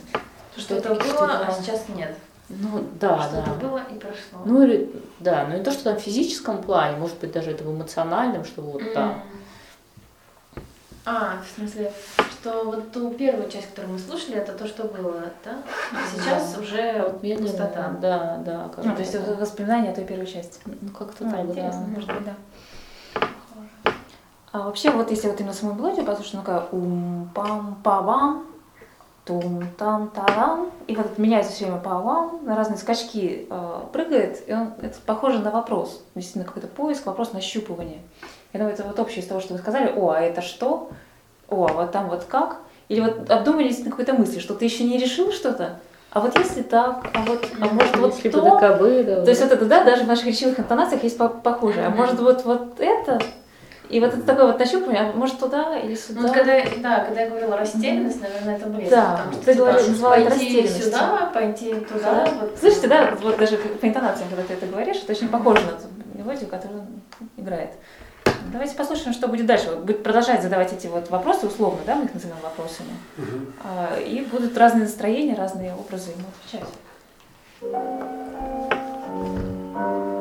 Что-то таких было, что-то- а сейчас нет. Ну, да, Что-то да. было и прошло. Ну или, да, ну не то, что там в физическом плане, может быть, даже это в эмоциональном, что вот, да. М. А, в смысле, что вот ту первую часть, которую мы слушали, это то, что было, да? А сейчас уже Вот медленно, пустота. Да, да, Ну, кажется, то есть это воспоминания о той первой части. Ну, как-то А, так, да. может быть, да. А вообще, вот если вот именно саму мелодию послушать, ну какая ум пам па вам тум там тарам и вот меняется все время па вам на разные скачки э, прыгает, и он это похоже на вопрос, действительно какой-то поиск, вопрос, нащупывание. Я думаю, это вот общее из того, что вы сказали, о, а это что? О, а вот там вот как? Или вот обдумали действительно какой-то мысли, что ты еще не решил что-то, а вот если так, а вот, а может вот Если бы то, да кабы, да. то есть вот это, да, даже в наших речевых интонациях есть по- похожее. А может вот, вот это? И вот это такое вот нащупывание, а может туда или сюда? Ну, вот когда, да, когда я говорила растерянность, наверное, это близко. Да, потому что, ты типа, говоришь, называла это пойти растерянностью. сюда, пойти туда. Да. вот. Слышите, да, вот, даже по интонациям, когда ты это говоришь, это очень похоже на ту мелодию, которую он играет. Давайте послушаем, что будет дальше. Будет продолжать задавать эти вот вопросы, условно, да, мы их называем вопросами. А, И будут разные настроения, разные образы ему отвечать. Thank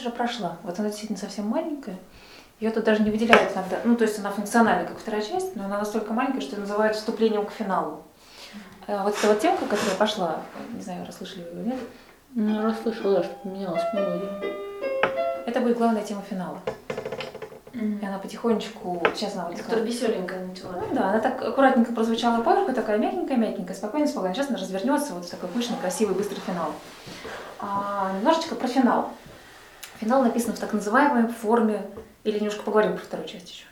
Часть уже прошла. Вот она действительно совсем маленькая. Ее тут даже не выделяют иногда. Ну, то есть она функциональна, как вторая часть, но она настолько маленькая, что ее называют вступлением к финалу. А Вот эта вот темка, которая пошла, не знаю, расслышали вы или нет, Ну, я расслышала, что поменялась мелодия. это будет главная тема финала. И она потихонечку, сейчас она вот Которая веселенькая начала. Ну да, она так аккуратненько прозвучала поверху, такая мягенькая, мягенькая, спокойно, спокойно. Сейчас она развернется вот в такой пышный, красивый, быстрый финал. А, немножечко про финал. Финал написан в так называемой форме. Или немножко поговорим про вторую часть еще.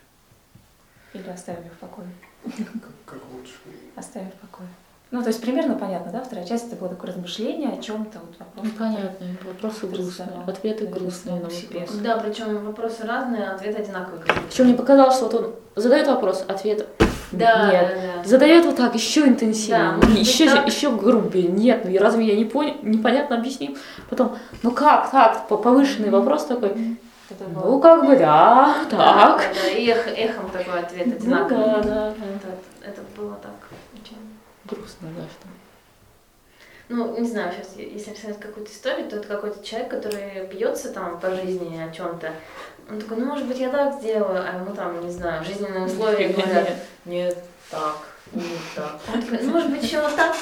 Или оставим ее в покое. Как, как лучше. Оставим в покое. Ну, то есть примерно понятно, да? Вторая часть это было такое размышление о чем-то, вот вопрос. Ну, понятно, вопросы грустные, Представляла. ответы грустные на вопросы. Да, причем вопросы разные, а ответы одинаковые. Причем мне показалось, что вот он задает вопрос, ответ Да, нет. да, да. Задает вот так, еще интенсивнее, Да, еще, так. еще грубее. Нет, ну разве я не понял, непонятно объяснил? Потом, ну как так, По- повышенный вопрос такой, было- ну как бы да, Да, так. да, да, и эх- эхом такой ответ Ну одинаковый. да, да, да. Это, это было так. очень. Грустно, да, что. Ну, не знаю, сейчас, если рассказать какую-то историю, то это какой-то человек, который бьется там по жизни о чем-то. Он такой, ну, может быть, я так сделаю, а ему там, не знаю, жизненные условия <laughs> говорят, нет, так, не так. Он <laughs> такой, ну, может быть, еще вот так?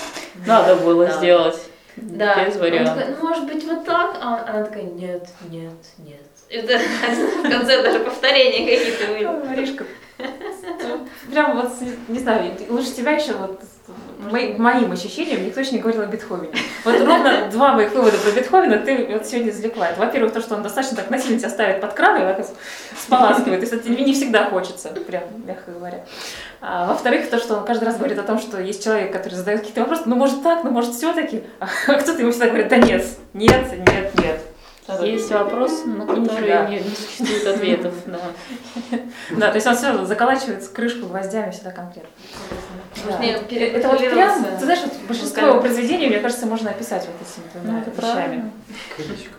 Надо было Да. сделать. Да. Без Он вариантов. такой, ну, может быть, вот так? А она такая, нет, нет, нет. Это <laughs> в конце даже повторения какие-то были. Маришка, прям вот, не знаю, лучше тебя еще вот мои- моим ощущениям никто еще не говорил о Бетховене. Вот ровно два моих вывода про Бетховена ты вот сегодня извлекла. Во-первых, то, что он достаточно так насильно тебя ставит под кран и так споласкивает. То есть это не всегда хочется, прям, мягко говоря. А, во-вторых, то, что он каждый раз говорит о том, что есть человек, который задает какие-то вопросы, ну может так, ну может все-таки, а кто-то ему всегда говорит, да нет, нет, нет, нет. Есть вопрос, на который не, не существует ответов. Да. <laughs> Да, то есть он все заколачивает крышку гвоздями всегда конкретно. Да. Это вот прям, ты знаешь, вот большинство его произведений, мне кажется, можно описать вот этими Ну, двумя это вещами.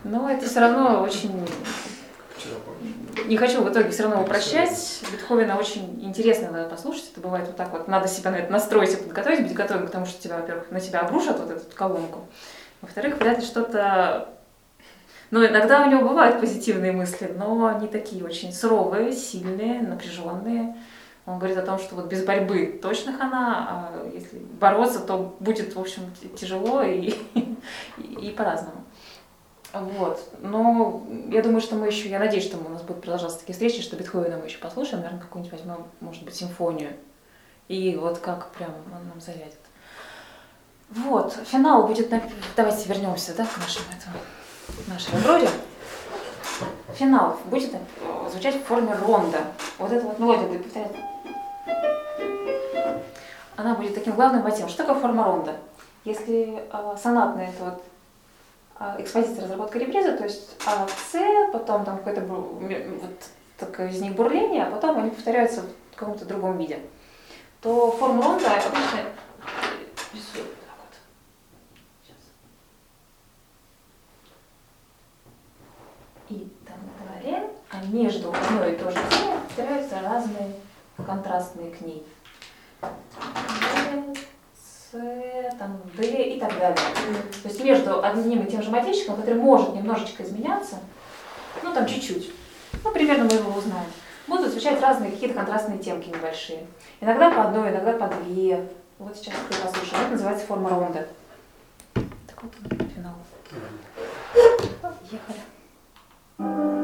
Но это все равно очень... Не хочу в итоге все равно упрощать. Бетховена очень интересно надо послушать. Это бывает вот так вот. Надо себя на это настроить и подготовить, быть готовым к тому, что тебя, во-первых, на тебя обрушат вот эту колонку. Во-вторых, вряд ли что-то... Ну, иногда у него бывают позитивные мысли, но они такие очень суровые, сильные, напряженные. Он говорит о том, что вот без борьбы точно хана, а если бороться, то будет, в общем, тяжело и, <laughs> и, и по-разному. Вот. Но я думаю, что мы еще, я надеюсь, что у нас будут продолжаться такие встречи, что Бетховена мы еще послушаем, наверное, какую-нибудь возьмем, может быть, симфонию. И вот как прям он нам зарядит. Вот, финал будет, на- давайте вернемся, да, к нашему этому, нашей Авроре. Финал будет э, звучать в форме ронда. Вот эта вот мелодия будет повторять. Она будет таким главным мотивом. Что такое форма ронда? Если э, сонатная это вот а, экспозиция, разработка репризы, то есть А, С, потом там какое-то вот такое из них бурление, а потом они повторяются в каком-то другом виде, то форму ронда обычно рисую вот так вот. Сейчас. И там ре, а между одной и той же темой повторяются разные контрастные к ней. С, там, Д и так далее. То есть между одним и тем же мотивчиком, который может немножечко изменяться, ну там чуть-чуть, ну примерно мы его узнаем, будут звучать разные какие-то контрастные темки небольшие. Иногда по одной, иногда по две. Вот сейчас мы послушаем. Это называется форма ронда. Так вот он, финал. Ехали.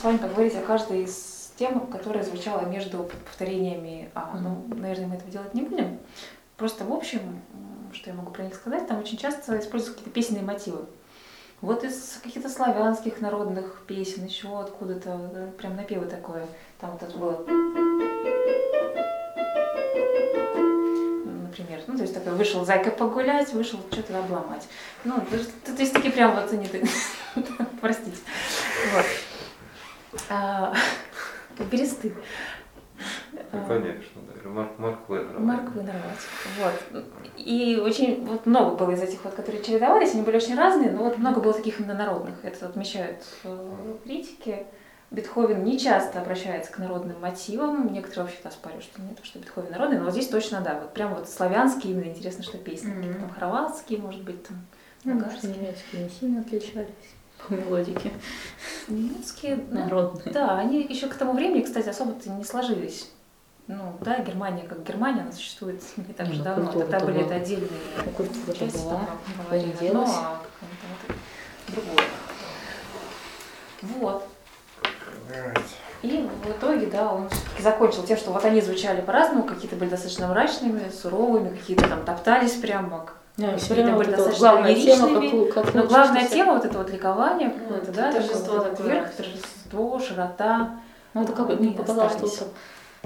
С вами поговорить о каждой из тем, которая звучала между повторениями А. Ну, наверное, мы этого делать не будем. Просто в общем, что я могу про них сказать, там очень часто используются какие-то песенные мотивы. Вот из каких-то славянских народных песен, еще откуда-то, да, прям напевы такое. Там вот это было например. Ну, то есть такой вышел зайка погулять, вышел что-то обломать. Ну, то есть, то есть такие прям вот они, <laughs> простите. Вот. А, <laughs> Бересты. Ну, конечно, да. Марк, Марк Венер. Марк Винервать. Вот. И очень вот много было из этих вот, которые чередовались, они были очень разные, но вот много было таких именно народных. Это отмечают э, критики. Бетховен не часто обращается к народным мотивам. Некоторые вообще оспаривают, что нет, что Бетховен народный, но вот здесь точно да. Вот прям вот славянские именно интересно, что песни. Какие-то Там хорватские, может быть, там Ну, может, болгарские. немецкие не сильно отличались по мелодике. Немецкие, ну, Народные. Да, они еще к тому времени, кстати, особо-то не сложились. Ну, да, Германия как Германия, она существует не так же ну, давно. Тогда были была. это отдельные культура-то части, была, там говорили делась. а другое. Вот. И в итоге, да, он все-таки закончил тем, что вот они звучали по-разному, какие-то были достаточно мрачными, суровыми, какие-то там топтались прямо, Да, все время там вот вот главная тема, какую, как Но главная тема вот это вот ликование какое-то, Ну, да, торжество такое вот такое. верх, торжество, широта. Ну, это как бы мне показалось, что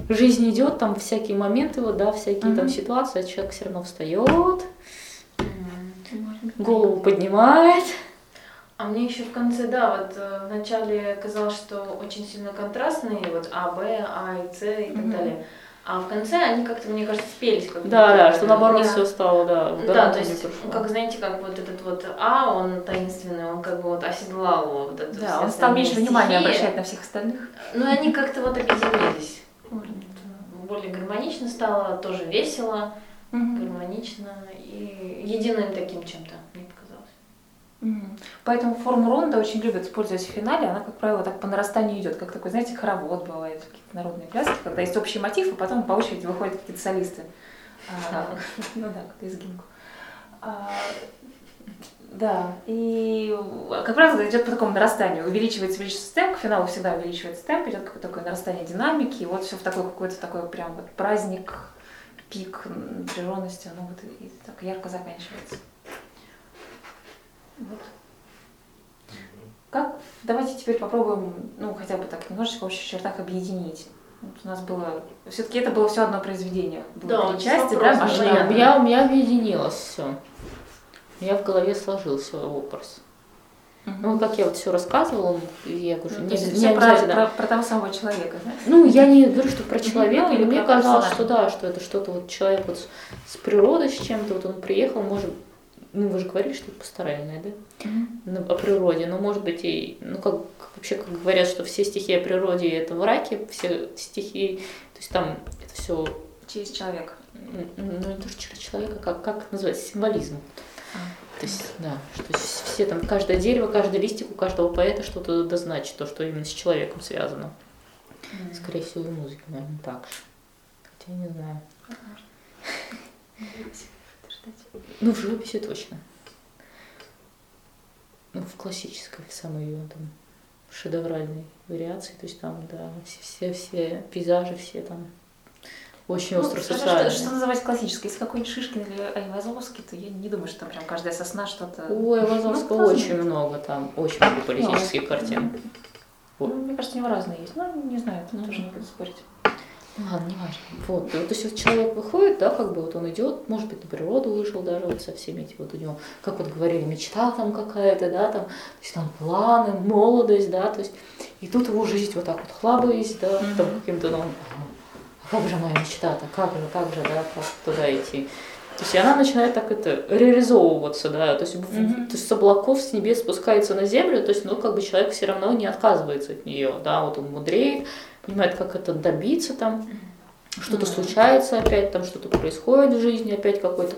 жизнь идет, там всякие моменты, вот, да, всякие там Мгм. ситуации, а человек все равно встает, голову поднимает. А мне еще в конце, да, вот э, в начале казалось, что очень сильно контрастные, вот А, Б, А и С и так Мгм. далее. А в конце они как-то, мне кажется, спелись. Как Да, будто да, бы. что наоборот Да. все стало, да, Да, то есть, как знаете, как вот этот вот А, он таинственный, он как бы вот оседлал вот это Да, он стал меньше внимания обращать на всех остальных. Ну, и они как-то вот объединились. Более гармонично стало, тоже весело, гармонично и единым таким чем-то, мне показалось. Поэтому форму ронда очень любят использовать в финале. Она, как правило, так по нарастанию идет, как такой, знаете, хоровод бывает, какие-то народные пляски, когда есть общий мотив, и потом по очереди выходят какие-то солисты. А, <laughs> Ну да, как изгинку. А, Да, и как правило, идет по такому нарастанию. Увеличивается, увеличивается темп, к финалу всегда увеличивается темп, идет какое-то такое нарастание динамики, и вот все в такой какой-то такой прям вот праздник, пик напряженности, оно вот и так ярко заканчивается. Вот. Как, давайте теперь попробуем, ну, хотя бы так, немножечко в общих чертах объединить. Вот у нас было, все-таки это было все одно произведение. Было Да, три части, да? У понятно. меня, у меня объединилось все. У меня в голове сложился образ. Ну, как я вот все рассказывала, я говорю, Ну, не, то есть не всё про, обязательно. про- про того самого человека, да? Ну, я не говорю, что про человека, Ну, или но мне казалось, что да, что это что-то вот человек вот с, с природой, с чем-то, вот он приехал, может, ну, вы же говорили, что это пасторальное, да? Ну, о природе, но может быть и, ну как, вообще как говорят, что все стихи о природе это враки, все стихи, то есть там это все, Через человека. ну не то что через человека, как, как это называется, символизм. А. То есть, да, что все там, каждое дерево, каждый листик у каждого поэта что-то да значит, то, что именно с человеком связано. Скорее всего, и музыка, наверное, так же. Хотя я не знаю. <laughs> Ну, в живописи точно. Ну, в классической, в самой ее там шедевральной вариации, то есть там, да, все, все, все пейзажи, все там очень остро ну, что, социальные. что, что называется классической? Если какой-нибудь Шишкин или Айвазовский, то я не думаю, что там прям каждая сосна что-то... Ой, Лазовского Ну, очень много там, очень много политических картин. Ну, мне кажется, у него разные есть. Ну, не знаю, это Ну, тоже не буду спорить. Ну ладно, не важно. Вот, то есть вот человек выходит, да, как бы вот он идет, может быть, на природу вышел даже вот со всеми этими вот у него, как вот говорили, мечта там какая-то, да, там, то есть там планы, молодость, да, то есть, и тут его жизнь вот так вот хлабаясь, да, там каким-то, ну, а как же моя мечта-то, как же, как же, да, как туда идти. То есть и она начинает так это реализовываться, да, то есть, Мгм. то есть с облаков с небес спускается на землю, то есть, ну, как бы человек все равно не отказывается от нее, да, вот он мудреет, понимает, как это добиться там, что-то Мгм. случается опять, там что-то происходит в жизни опять какой-то.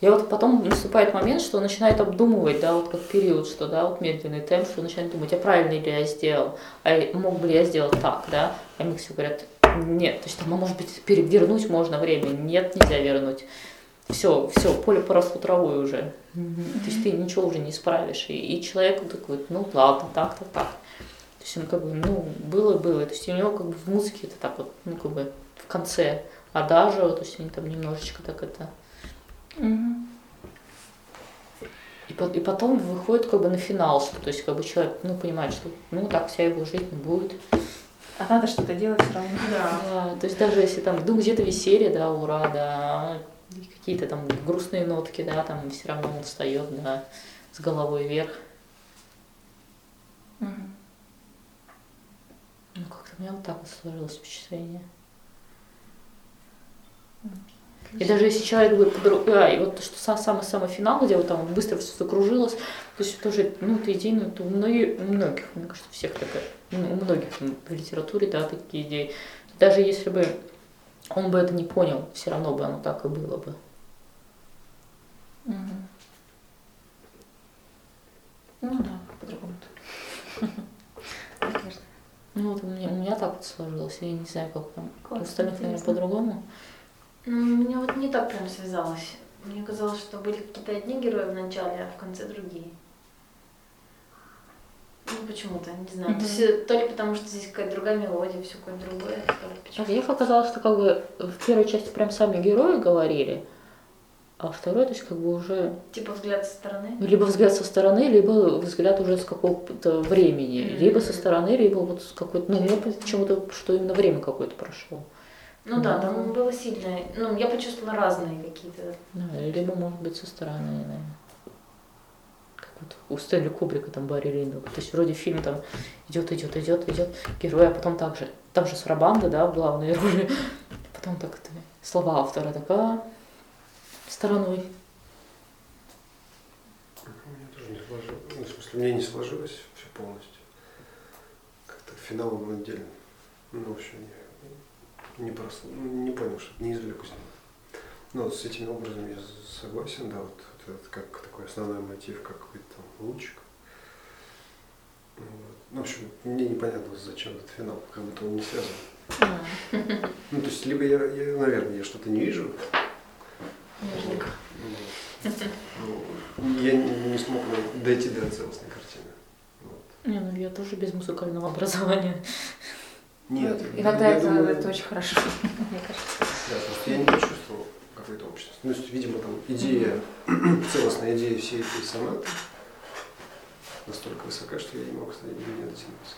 И вот потом наступает момент, что он начинает обдумывать, да, вот как период, что, да, вот медленный темп, что он начинает думать, а правильно ли я сделал, а мог бы ли я сделать так, да, а ему все говорят, нет, то есть там, а может быть, перевернуть можно время, нет, нельзя вернуть. Все, все, поле поросло травой уже. То есть ты ничего уже не исправишь. И, и человек вот такой, ну ладно, так-то так. То есть он как бы, ну, было, было. То есть у него как бы в музыке это так вот, ну, как бы в конце адажио, то есть они там немножечко так это... И, по- и потом выходит как бы на финал, что, то есть как бы человек, ну, понимает, что, ну, так вся его жизнь будет. А надо что-то делать все равно. Да. Да, то есть даже если там, ну, где-то веселье, да, ура, да, и какие-то там грустные нотки, да, там все равно он встает, да, с головой вверх. Мгм. Ну, как-то у меня вот так вот сложилось впечатление. И даже если человек будет подруг... А, и вот что сам- самый-самый финал, где вот там быстро все закружилось, то есть тоже, ну, это идеи, ну, это у многих, у многих, мне кажется, у всех такая, у многих там в литературе, да, такие идеи. Даже если бы он бы это не понял, все равно бы оно так и было бы. Ну да, по-другому. Конечно. <laughs> Ну, вот у меня, у меня так вот сложилось, я не знаю, как там. У Классно, остальных, наверное, по-другому. Ну, у меня вот не так прям связалось. Мне казалось, что были какие-то одни герои в начале, а в конце другие. Ну, почему-то, не знаю. То, Мгм. есть, то ли потому, что здесь какая-то другая мелодия, все какое-то другое, то ли А мне показалось, что как бы в первой части прям сами герои говорили, А второй, то есть как бы уже Типа взгляд со стороны. ну, либо взгляд со стороны, либо взгляд уже с какого-то времени. Мгм. Либо со стороны, либо вот с какой-то... Ну, мне почему-то, что именно время какое-то прошло. Ну да, Да. там было сильное. Ну, я почувствовала разные какие-то. Да, либо, может быть, со стороны, наверное. Вот у Стэнли Кубрика там Барри Линдл. То есть вроде фильм там идет, идет, идет, идет герой, а потом так же. Там же Сарабанда, да, в главной <laughs> роли. Потом так это слова автора такая стороной. У меня тоже не сложилось. Ну, в смысле, мне не сложилось все полностью. Как-то финал он отдельно. Ну, в общем, не, не, просто, ну, не понял, что не извлек из него. Но с этими образами я согласен, да, вот, вот это как такой основной мотив, как какой-то лучик. Вот. Ну, в общем, мне непонятно, зачем этот финал, как будто он не связан. Ну, то есть, либо я, я наверное, я что-то не вижу. Ну, я не, смог дойти до целостной картины. Не, ну я тоже без музыкального образования. Нет, Иногда я это, думаю, это очень хорошо, <laughs> мне кажется. Да, я не почувствовал какой-то общности. Ну, то есть, видимо, там идея, <clears throat> целостная идея всей этой сонаты настолько высока, что я не мог до нее дотянуться.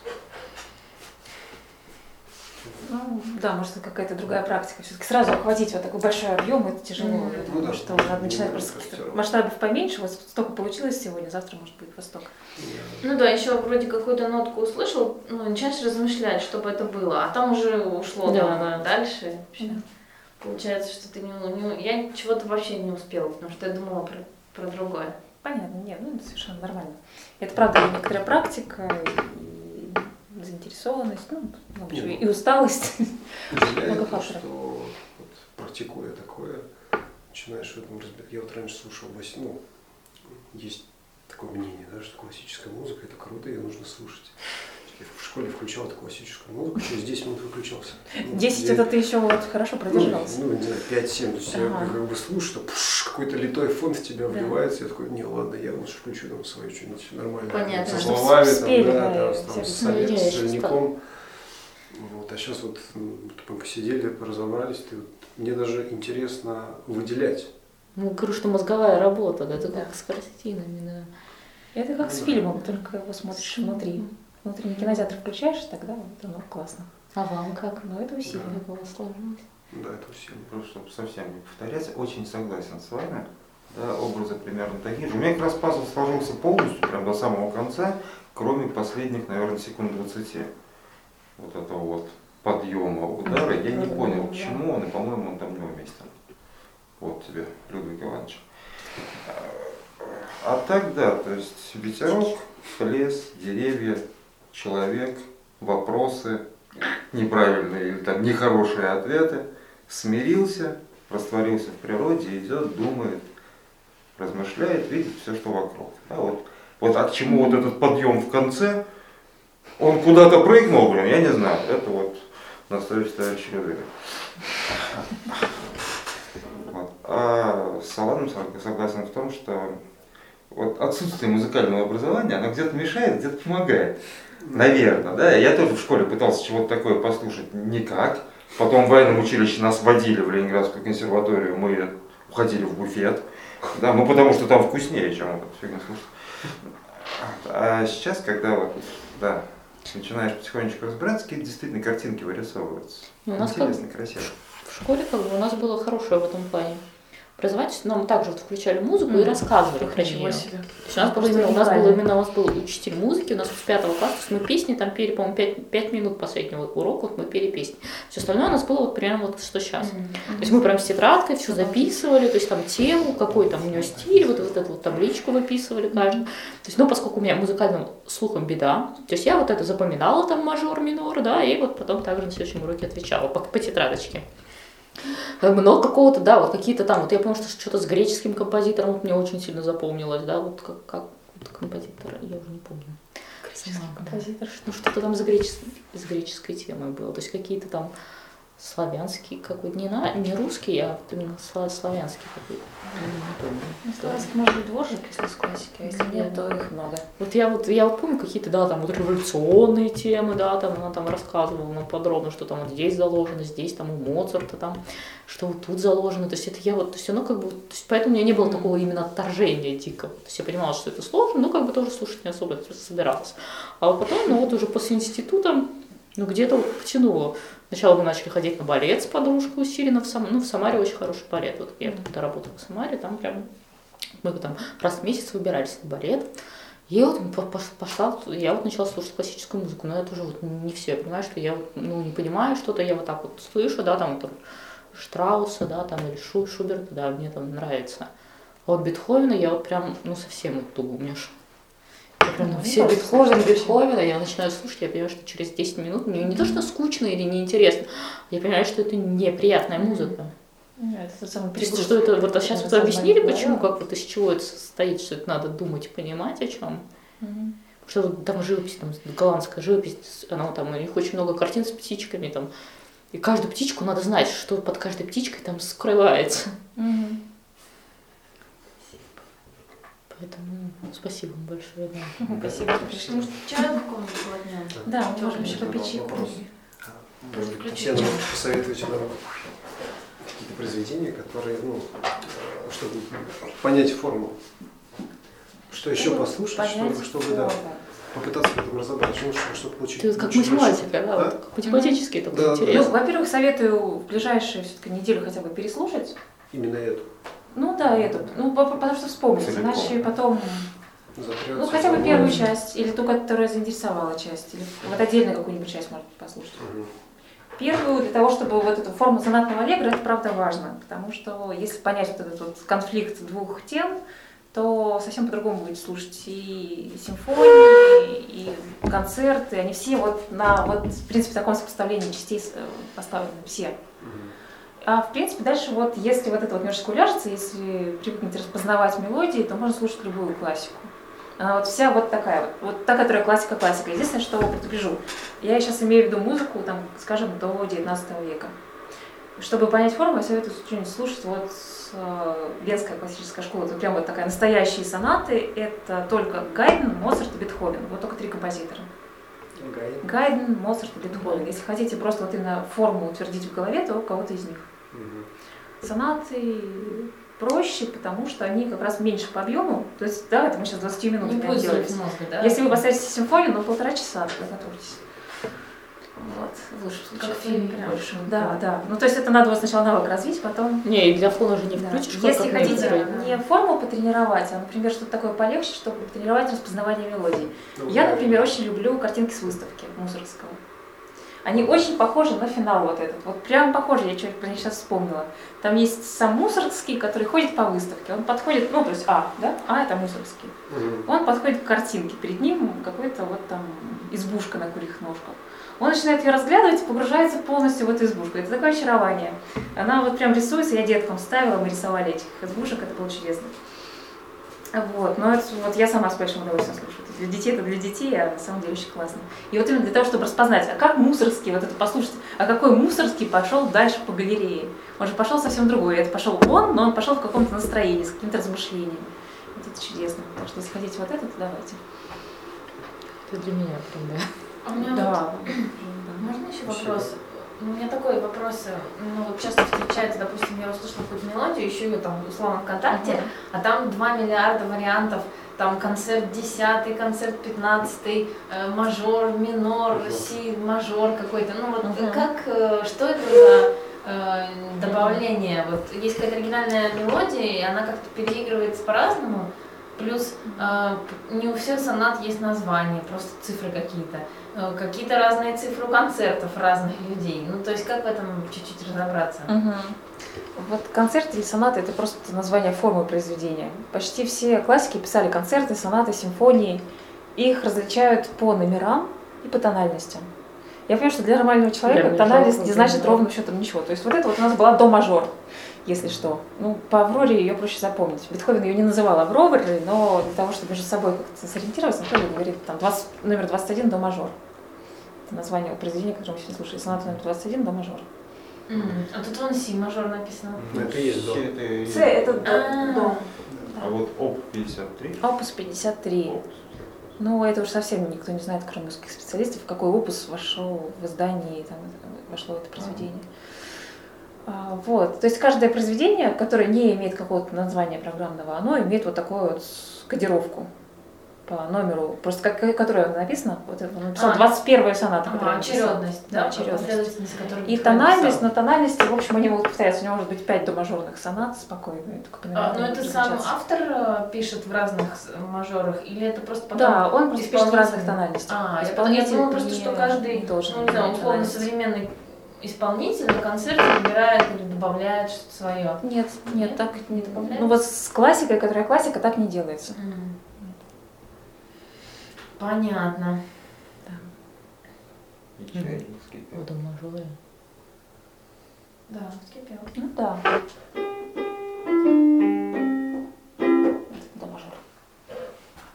Ну, да, может, это какая-то другая практика. Все-таки сразу охватить вот такой большой объем, это тяжело. Ну думаю, да. что надо начинать Ну, просто масштабов поменьше. Вот столько получилось сегодня, завтра может быть восток. Я- Ну да, еще вроде какую-то нотку услышал, ну, начинаешь размышлять, чтобы это было, а там уже ушло Да, там да. дальше. Вообще. Да. Получается, что ты не, не- Я чего-то вообще не успела, потому что я думала про, про другое. Понятно, нет, ну это совершенно нормально. Это правда некоторая практика, и заинтересованность, ну, много Не, чего, ну, и усталость. <laughs> Много то, факторов. что вот, практикуя такое, начинаешь в этом разбираться. Я вот раньше слушал, ну, есть такое мнение, да, что классическая музыка это круто, ее нужно слушать. Я в школе включал эту классическую музыку, через 10 минут выключался. Ну, 10 я- это ты еще вот хорошо ну, продержался. ну, не знаю, 5-7, то есть я как бы слушаю, что пш, какой-то литой фон в тебя Да. вливается, я такой, не, ладно, я лучше включу там свое что-нибудь нормальное. Понятно, Со чтобы словами, спели, там, да, да, там, с- там, с Ну, с сольником. Вот, а сейчас вот мы посидели, поразобрались, ты вот- мне даже интересно выделять. Ну, говорю, что мозговая работа, да, это Да. как с картинами, да. Это как Ну с да. фильмом, только его смотришь внутри. Внутренний кинотеатр включаешь, тогда вот оно классно. А вам как? Но это усилие. У вас сложилось? Да, это усилие. Просто чтобы совсем не повторяться, очень согласен с вами. Да, образы примерно такие же. У меня как раз пазл сложился полностью, прям до самого конца, кроме последних, наверное, секунд 20. Вот этого вот подъема удара. Я не понял, к чему он, и, по-моему, он там неуместен. Вот тебе, Людвиг Иванович. А так, да, то есть ветерок, лес, деревья, человек, вопросы, неправильные или там нехорошие ответы, смирился, растворился в природе, идет, думает, размышляет, видит все, что вокруг. Да, вот, вот от чему вот этот подъем в конце, он куда-то прыгнул, блин, я не знаю, это вот настоящий товарищ Людвига. Вот. А с Саланом сог- согласен в том, что вот отсутствие музыкального образования, оно где-то мешает, где-то помогает. Наверное, да. Я тоже в школе пытался чего-то такое послушать никак. Потом в военном училище нас водили в Ленинградскую консерваторию, мы уходили в буфет. Да, ну потому что там вкуснее, чем вот эту фигню слушать. А сейчас, когда вот, да, начинаешь потихонечку разбираться, какие действительно картинки вырисовываются. Ну, у нас как Интересно, красиво. в школе как бы у нас было хорошее в этом плане. Образование, нам также включали музыку и Мгм. рассказывали про нее. себе. У нас, было именно, у нас был именно у нас был учитель музыки, у нас с пятого класса, мы песни там пели, по-моему, пять, пять минут последнего урока, вот мы пели песни. Все остальное у нас было вот примерно вот что сейчас. То есть мы прям с тетрадкой все записывали, то есть там тему, какой там у него стиль, вот, вот эту вот табличку выписывали каждый. То есть, ну, поскольку у меня музыкальным слухом беда, то есть я вот это запоминала там мажор, минор, да, и вот потом также на следующем уроке отвечала по, по тетрадочке. Как бы, но какого-то, да, вот какие-то там, вот я помню, что что-то с греческим композитором вот мне очень сильно запомнилось, да, вот как, как вот композитор, я уже не помню. Греческий композитор. Ну, что-то там с, гречес- с греческой темой было. То есть какие-то там славянские какой-то, не, на, не русский, а вот именно сла- славянский какой-то. Ну, Славянский может быть дворжик, если с классики, а если нет, то их много. Вот я вот, я вот помню какие-то, да, там вот революционные темы, да, там она там рассказывала нам подробно, что там вот здесь заложено, здесь там у Моцарта там, что вот тут заложено, то есть это я вот, то есть оно как бы, то есть поэтому у меня не было такого именно отторжения дикого, то есть я понимала, что это сложно, но как бы тоже слушать не особо собиралась. А вот потом, ну вот уже после института, ну где-то вот потянуло. Сначала мы начали ходить на балет с подружкой усиленно в Самаре. Ну, в Самаре очень хороший балет. Вот я когда работала в Самаре, там прям мы там раз в месяц выбирались на балет. И вот пошла, я вот начала слушать классическую музыку, но это уже вот не все. Я понимаю, что я вот, ну, не понимаю что-то, я вот так вот слышу, да, там, там Штрауса, да, там, или Шу, Шуберта, да, мне там нравится. А вот Бетховена я вот прям, ну, совсем вот у меня ну, все Бетховен, Бетховена, я начинаю слушать, я понимаю, что через 10 минут мне не то, что скучно или неинтересно, я понимаю, что это неприятная музыка. Нет, это самый перегруз. Что это, вот а сейчас вот объяснили, почему, как вот из чего это состоит, что это надо думать, понимать о чем. Угу. Что вот там живопись, там голландская живопись, она там, у них очень много картин с птичками, там, и каждую птичку надо знать, что под каждой птичкой там скрывается. Угу. Поэтому спасибо вам большое. Да. Спасибо, что пришли. Может, чаю какого-нибудь Да, мы можем еще попить чайку. Может быть, Татьяна, посоветуете нам какие-то произведения, которые, ну, чтобы понять форму. Что еще ну, послушать, чтобы, чтобы да, попытаться в этом разобраться, ну, чтобы, чтобы получить. Ты как математика, да? Вот, как математически это да, интересно. Ну, во-первых, советую в ближайшие все-таки неделю хотя бы переслушать. Именно эту. Ну да, эту. Ну, потому что вспомнить, иначе потом Затрется ну, хотя бы первую часть, или ту, которая заинтересовала часть, или вот отдельно какую-нибудь часть можно послушать. Угу. Первую, для того, чтобы вот эту форму сонатного аллегро, это правда важно, потому что если понять вот этот вот конфликт двух тем, то совсем по-другому будет слушать и симфонии, и концерты, они все вот на, вот, в принципе, таком сопоставлении частей э, поставлены, все. А в принципе дальше вот, если вот это вот немножечко уляжется, если привыкнете распознавать мелодии, то можно слушать любую классику. Она вот вся вот такая вот, вот та, которая классика-классика. Единственное, что предупрежу, я сейчас имею в виду музыку, там, скажем, до 19 века. Чтобы понять форму, я советую что-нибудь слушать вот э, Венская классическая школа. Это прям вот такая настоящие сонаты. Это только Гайден, Моцарт и Бетховен. Вот только три композитора. Гайден, Гайден Моцарт и Бетховен. Если хотите просто вот именно форму утвердить в голове, то кого-то из них. Сонаты проще, потому что они как раз меньше по объему. То есть, да, это мы сейчас 20 минут не будем делать. Мозга, да? Если вы поставите симфонию, ну полтора часа готовьтесь. Вот. Лучше как фильм больше. Да, да. Ну, то есть это надо вот сначала навык развить, потом... Не, и для фона же не включишь. Да. Если хотите да. не форму потренировать, а, например, что-то такое полегче, чтобы потренировать распознавание мелодий. Ну, Я, например, очень люблю картинки с выставки Мусоргского. Они очень похожи на финал вот этот. Вот прям похожи, я что-то про них сейчас вспомнила. Там есть сам Мусоргский, который ходит по выставке. Он подходит, ну, то есть А, да? А это Мусоргский. Угу. Он подходит к картинке. Перед ним какой-то вот там избушка на курьих ножках. Он начинает ее разглядывать и погружается полностью в эту избушку. Это такое очарование. Она вот прям рисуется, я деткам ставила, мы рисовали этих избушек, это было чудесно. Вот, но это, вот я сама с большим удовольствием слушаю. Для детей это для детей, а на самом деле очень классно. И вот именно для того, чтобы распознать, а как мусорский, вот это послушать, а какой мусорский пошел дальше по галерее. Он же пошел совсем другой. Это пошел он, но он пошел в каком-то настроении, с каким-то размышлением. Вот это чудесно. Так что если хотите вот это, то давайте. Это для меня прям, да. А у меня да. Вот, <clears throat> можно еще вопрос? У меня такой вопрос, ну вот часто встречается, допустим, я услышала какую-то мелодию, еще ее там условно ВКонтакте, uh-huh. а там 2 миллиарда вариантов, там концерт 10, концерт 15, э, мажор, минор, си, мажор какой-то, ну вот uh-huh. как, э, что это за э, добавление, вот есть какая-то оригинальная мелодия, и она как-то переигрывается по-разному, Плюс э, не у всех сонат есть название, просто цифры какие-то. Э, какие-то разные цифры концертов разных людей. Ну, то есть как в этом чуть-чуть разобраться? Угу. Вот концерты или сонаты – это просто название формы произведения. Почти все классики писали концерты, сонаты, симфонии. Их различают по номерам и по тональностям. Я понимаю, что для нормального человека для тональность не значит да. ровным счетом ничего. То есть вот это вот у нас была до мажор если что. Ну, по Авроре ее проще запомнить. Бетховен ее не называл Авророй, но для того, чтобы между собой как-то сориентироваться, Анатолий говорит, там, 20, номер 21 до мажор. Это название произведения, которое мы сегодня слушали. Соната номер 21 до мажор. М, А тут вон си мажор написано. Ну, это есть до. С это до. А. А вот ОП 53. Опус 53. Ну, это уж совсем никто не знает, кроме узких специалистов, какой опус вошел в издание, там, вошло это произведение. А, Вот. То есть каждое произведение, которое не имеет какого-то названия программного, оно имеет вот такую вот кодировку по номеру, просто как, которое написано, вот это он написал А. 21 соната, Ага, очередность, Да, да, очередность. И тональность, на тональности, в общем, они могут повторяться. У него может быть пять домажорных сонат спокойно. А, номерам ну это сам автор э, пишет в разных с- мажорах, или это просто потом Да, он просто пишет в разных тональностях. А, я, Исполнитель я думала просто, что каждый, должен ну не знаю, условно современный исполнитель на концерте выбирает или добавляет что-то свое. Нет, нет, так Не добавляется? Ну вот с классикой, которая классика, так не делается. Понятно. И чайник вскипел. Вот мажоры. Да, вскипел. Ну да. До мажора.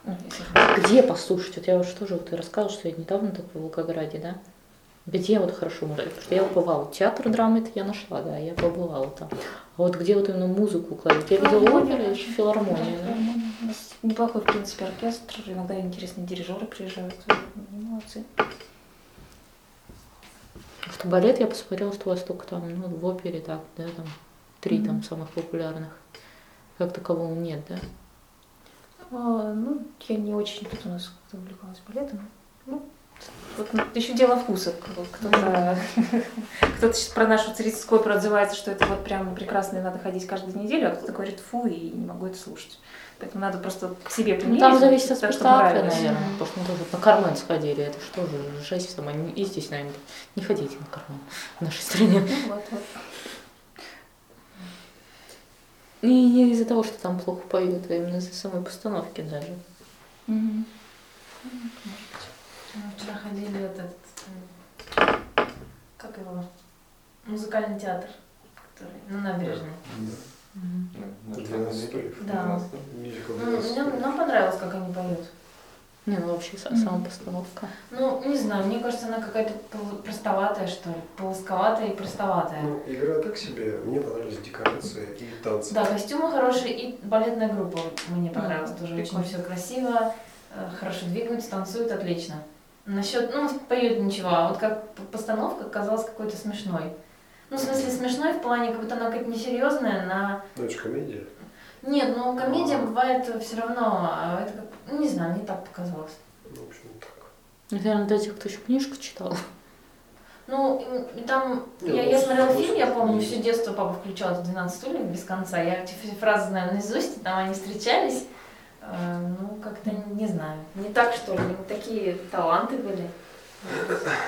Ну, если- Где послушать? Вот я уже тоже вот ты рассказывала, что я недавно так в Волгограде, да? Где вот хорошо можно? Потому что я побывала. Театр драмы это я нашла, да, я побывала там. А вот где вот именно музыку кладут? Я видела Филармония, оперы, да. еще филармония, да? Неплохой, в принципе, оркестр. Иногда интересные дирижеры приезжают. Они молодцы. Что балет я посмотрела, что у вас только там, ну, в опере так, да, там три там самых популярных. Как такового нет, да? А, ну, я не очень тут у нас увлекалась балетом. Ну, вот еще дело вкуса. Кто-то <laughs> кто сейчас про нашу оперу отзывается, что это вот прям прекрасно и надо ходить каждую неделю, а кто-то говорит, фу, и не могу это слушать. Поэтому надо просто к себе Ну, примерить. там зависит от так, спектакля, наверное. Потому что мы тоже на Кармен сходили. Это что же, жесть сама. И здесь, наверное, не ходите на Кармен в нашей стране. Ну, вот, вот. И не из-за того, что там плохо поют, а именно из-за самой постановки даже. Мгм. Мы вчера ходили в этот, м, как его, музыкальный театр, который на набережной. Да, на 12 стульев. Да. 12. Мюзикл 12 мне- стульев. нам понравилось, как они поют. Не, ну вообще Мгм. сама постановка. Ну, не знаю, мне кажется, она какая-то простоватая, что ли, полосковатая и простоватая. Ну, игра так себе. Мне понравились декорации и танцы. Да, костюмы хорошие и балетная группа мне понравилась Мгм, тоже. прикольно. Очень все красиво, э, хорошо двигаются, танцуют отлично. Насчет, ну, поют ничего, а вот как постановка казалась какой-то смешной. Ну, в смысле, смешной в плане, как будто она какая-то несерьезная, на... Ну, это же комедия. Нет, ну, комедия бывает все равно, а это как, ну, не знаю, мне так показалось. Ну, в общем, так. Наверное, для тех, кто еще книжку читал. Ну, и- и там, Не, я, ну, я смотрела фильм, я помню, все детство папа включал это 12 стульев без конца. Я эти фразы знаю наизусть, и там они встречались. Э, Ну, как-то не знаю. Не так, что ли, не такие таланты были.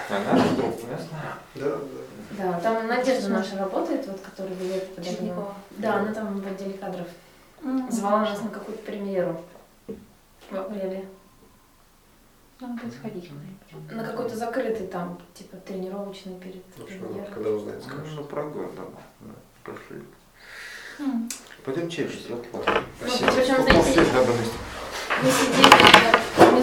А наш друг местный? Да, да. Да, там Надежда наша работает, вот, которая ведет. Черникова. Да, она там в отделе кадров. Звала нас на какую-то премьеру в апреле. Надо будет сходить. На какой-то закрытый там, типа, тренировочный перед В общем, премьерой. когда узнает, Ну, скажешь. ну, прогон там. да, Пошли. М. Пойдем чай вот ладно. Спасибо. причем, По знаете, полфильма надо Мы сидели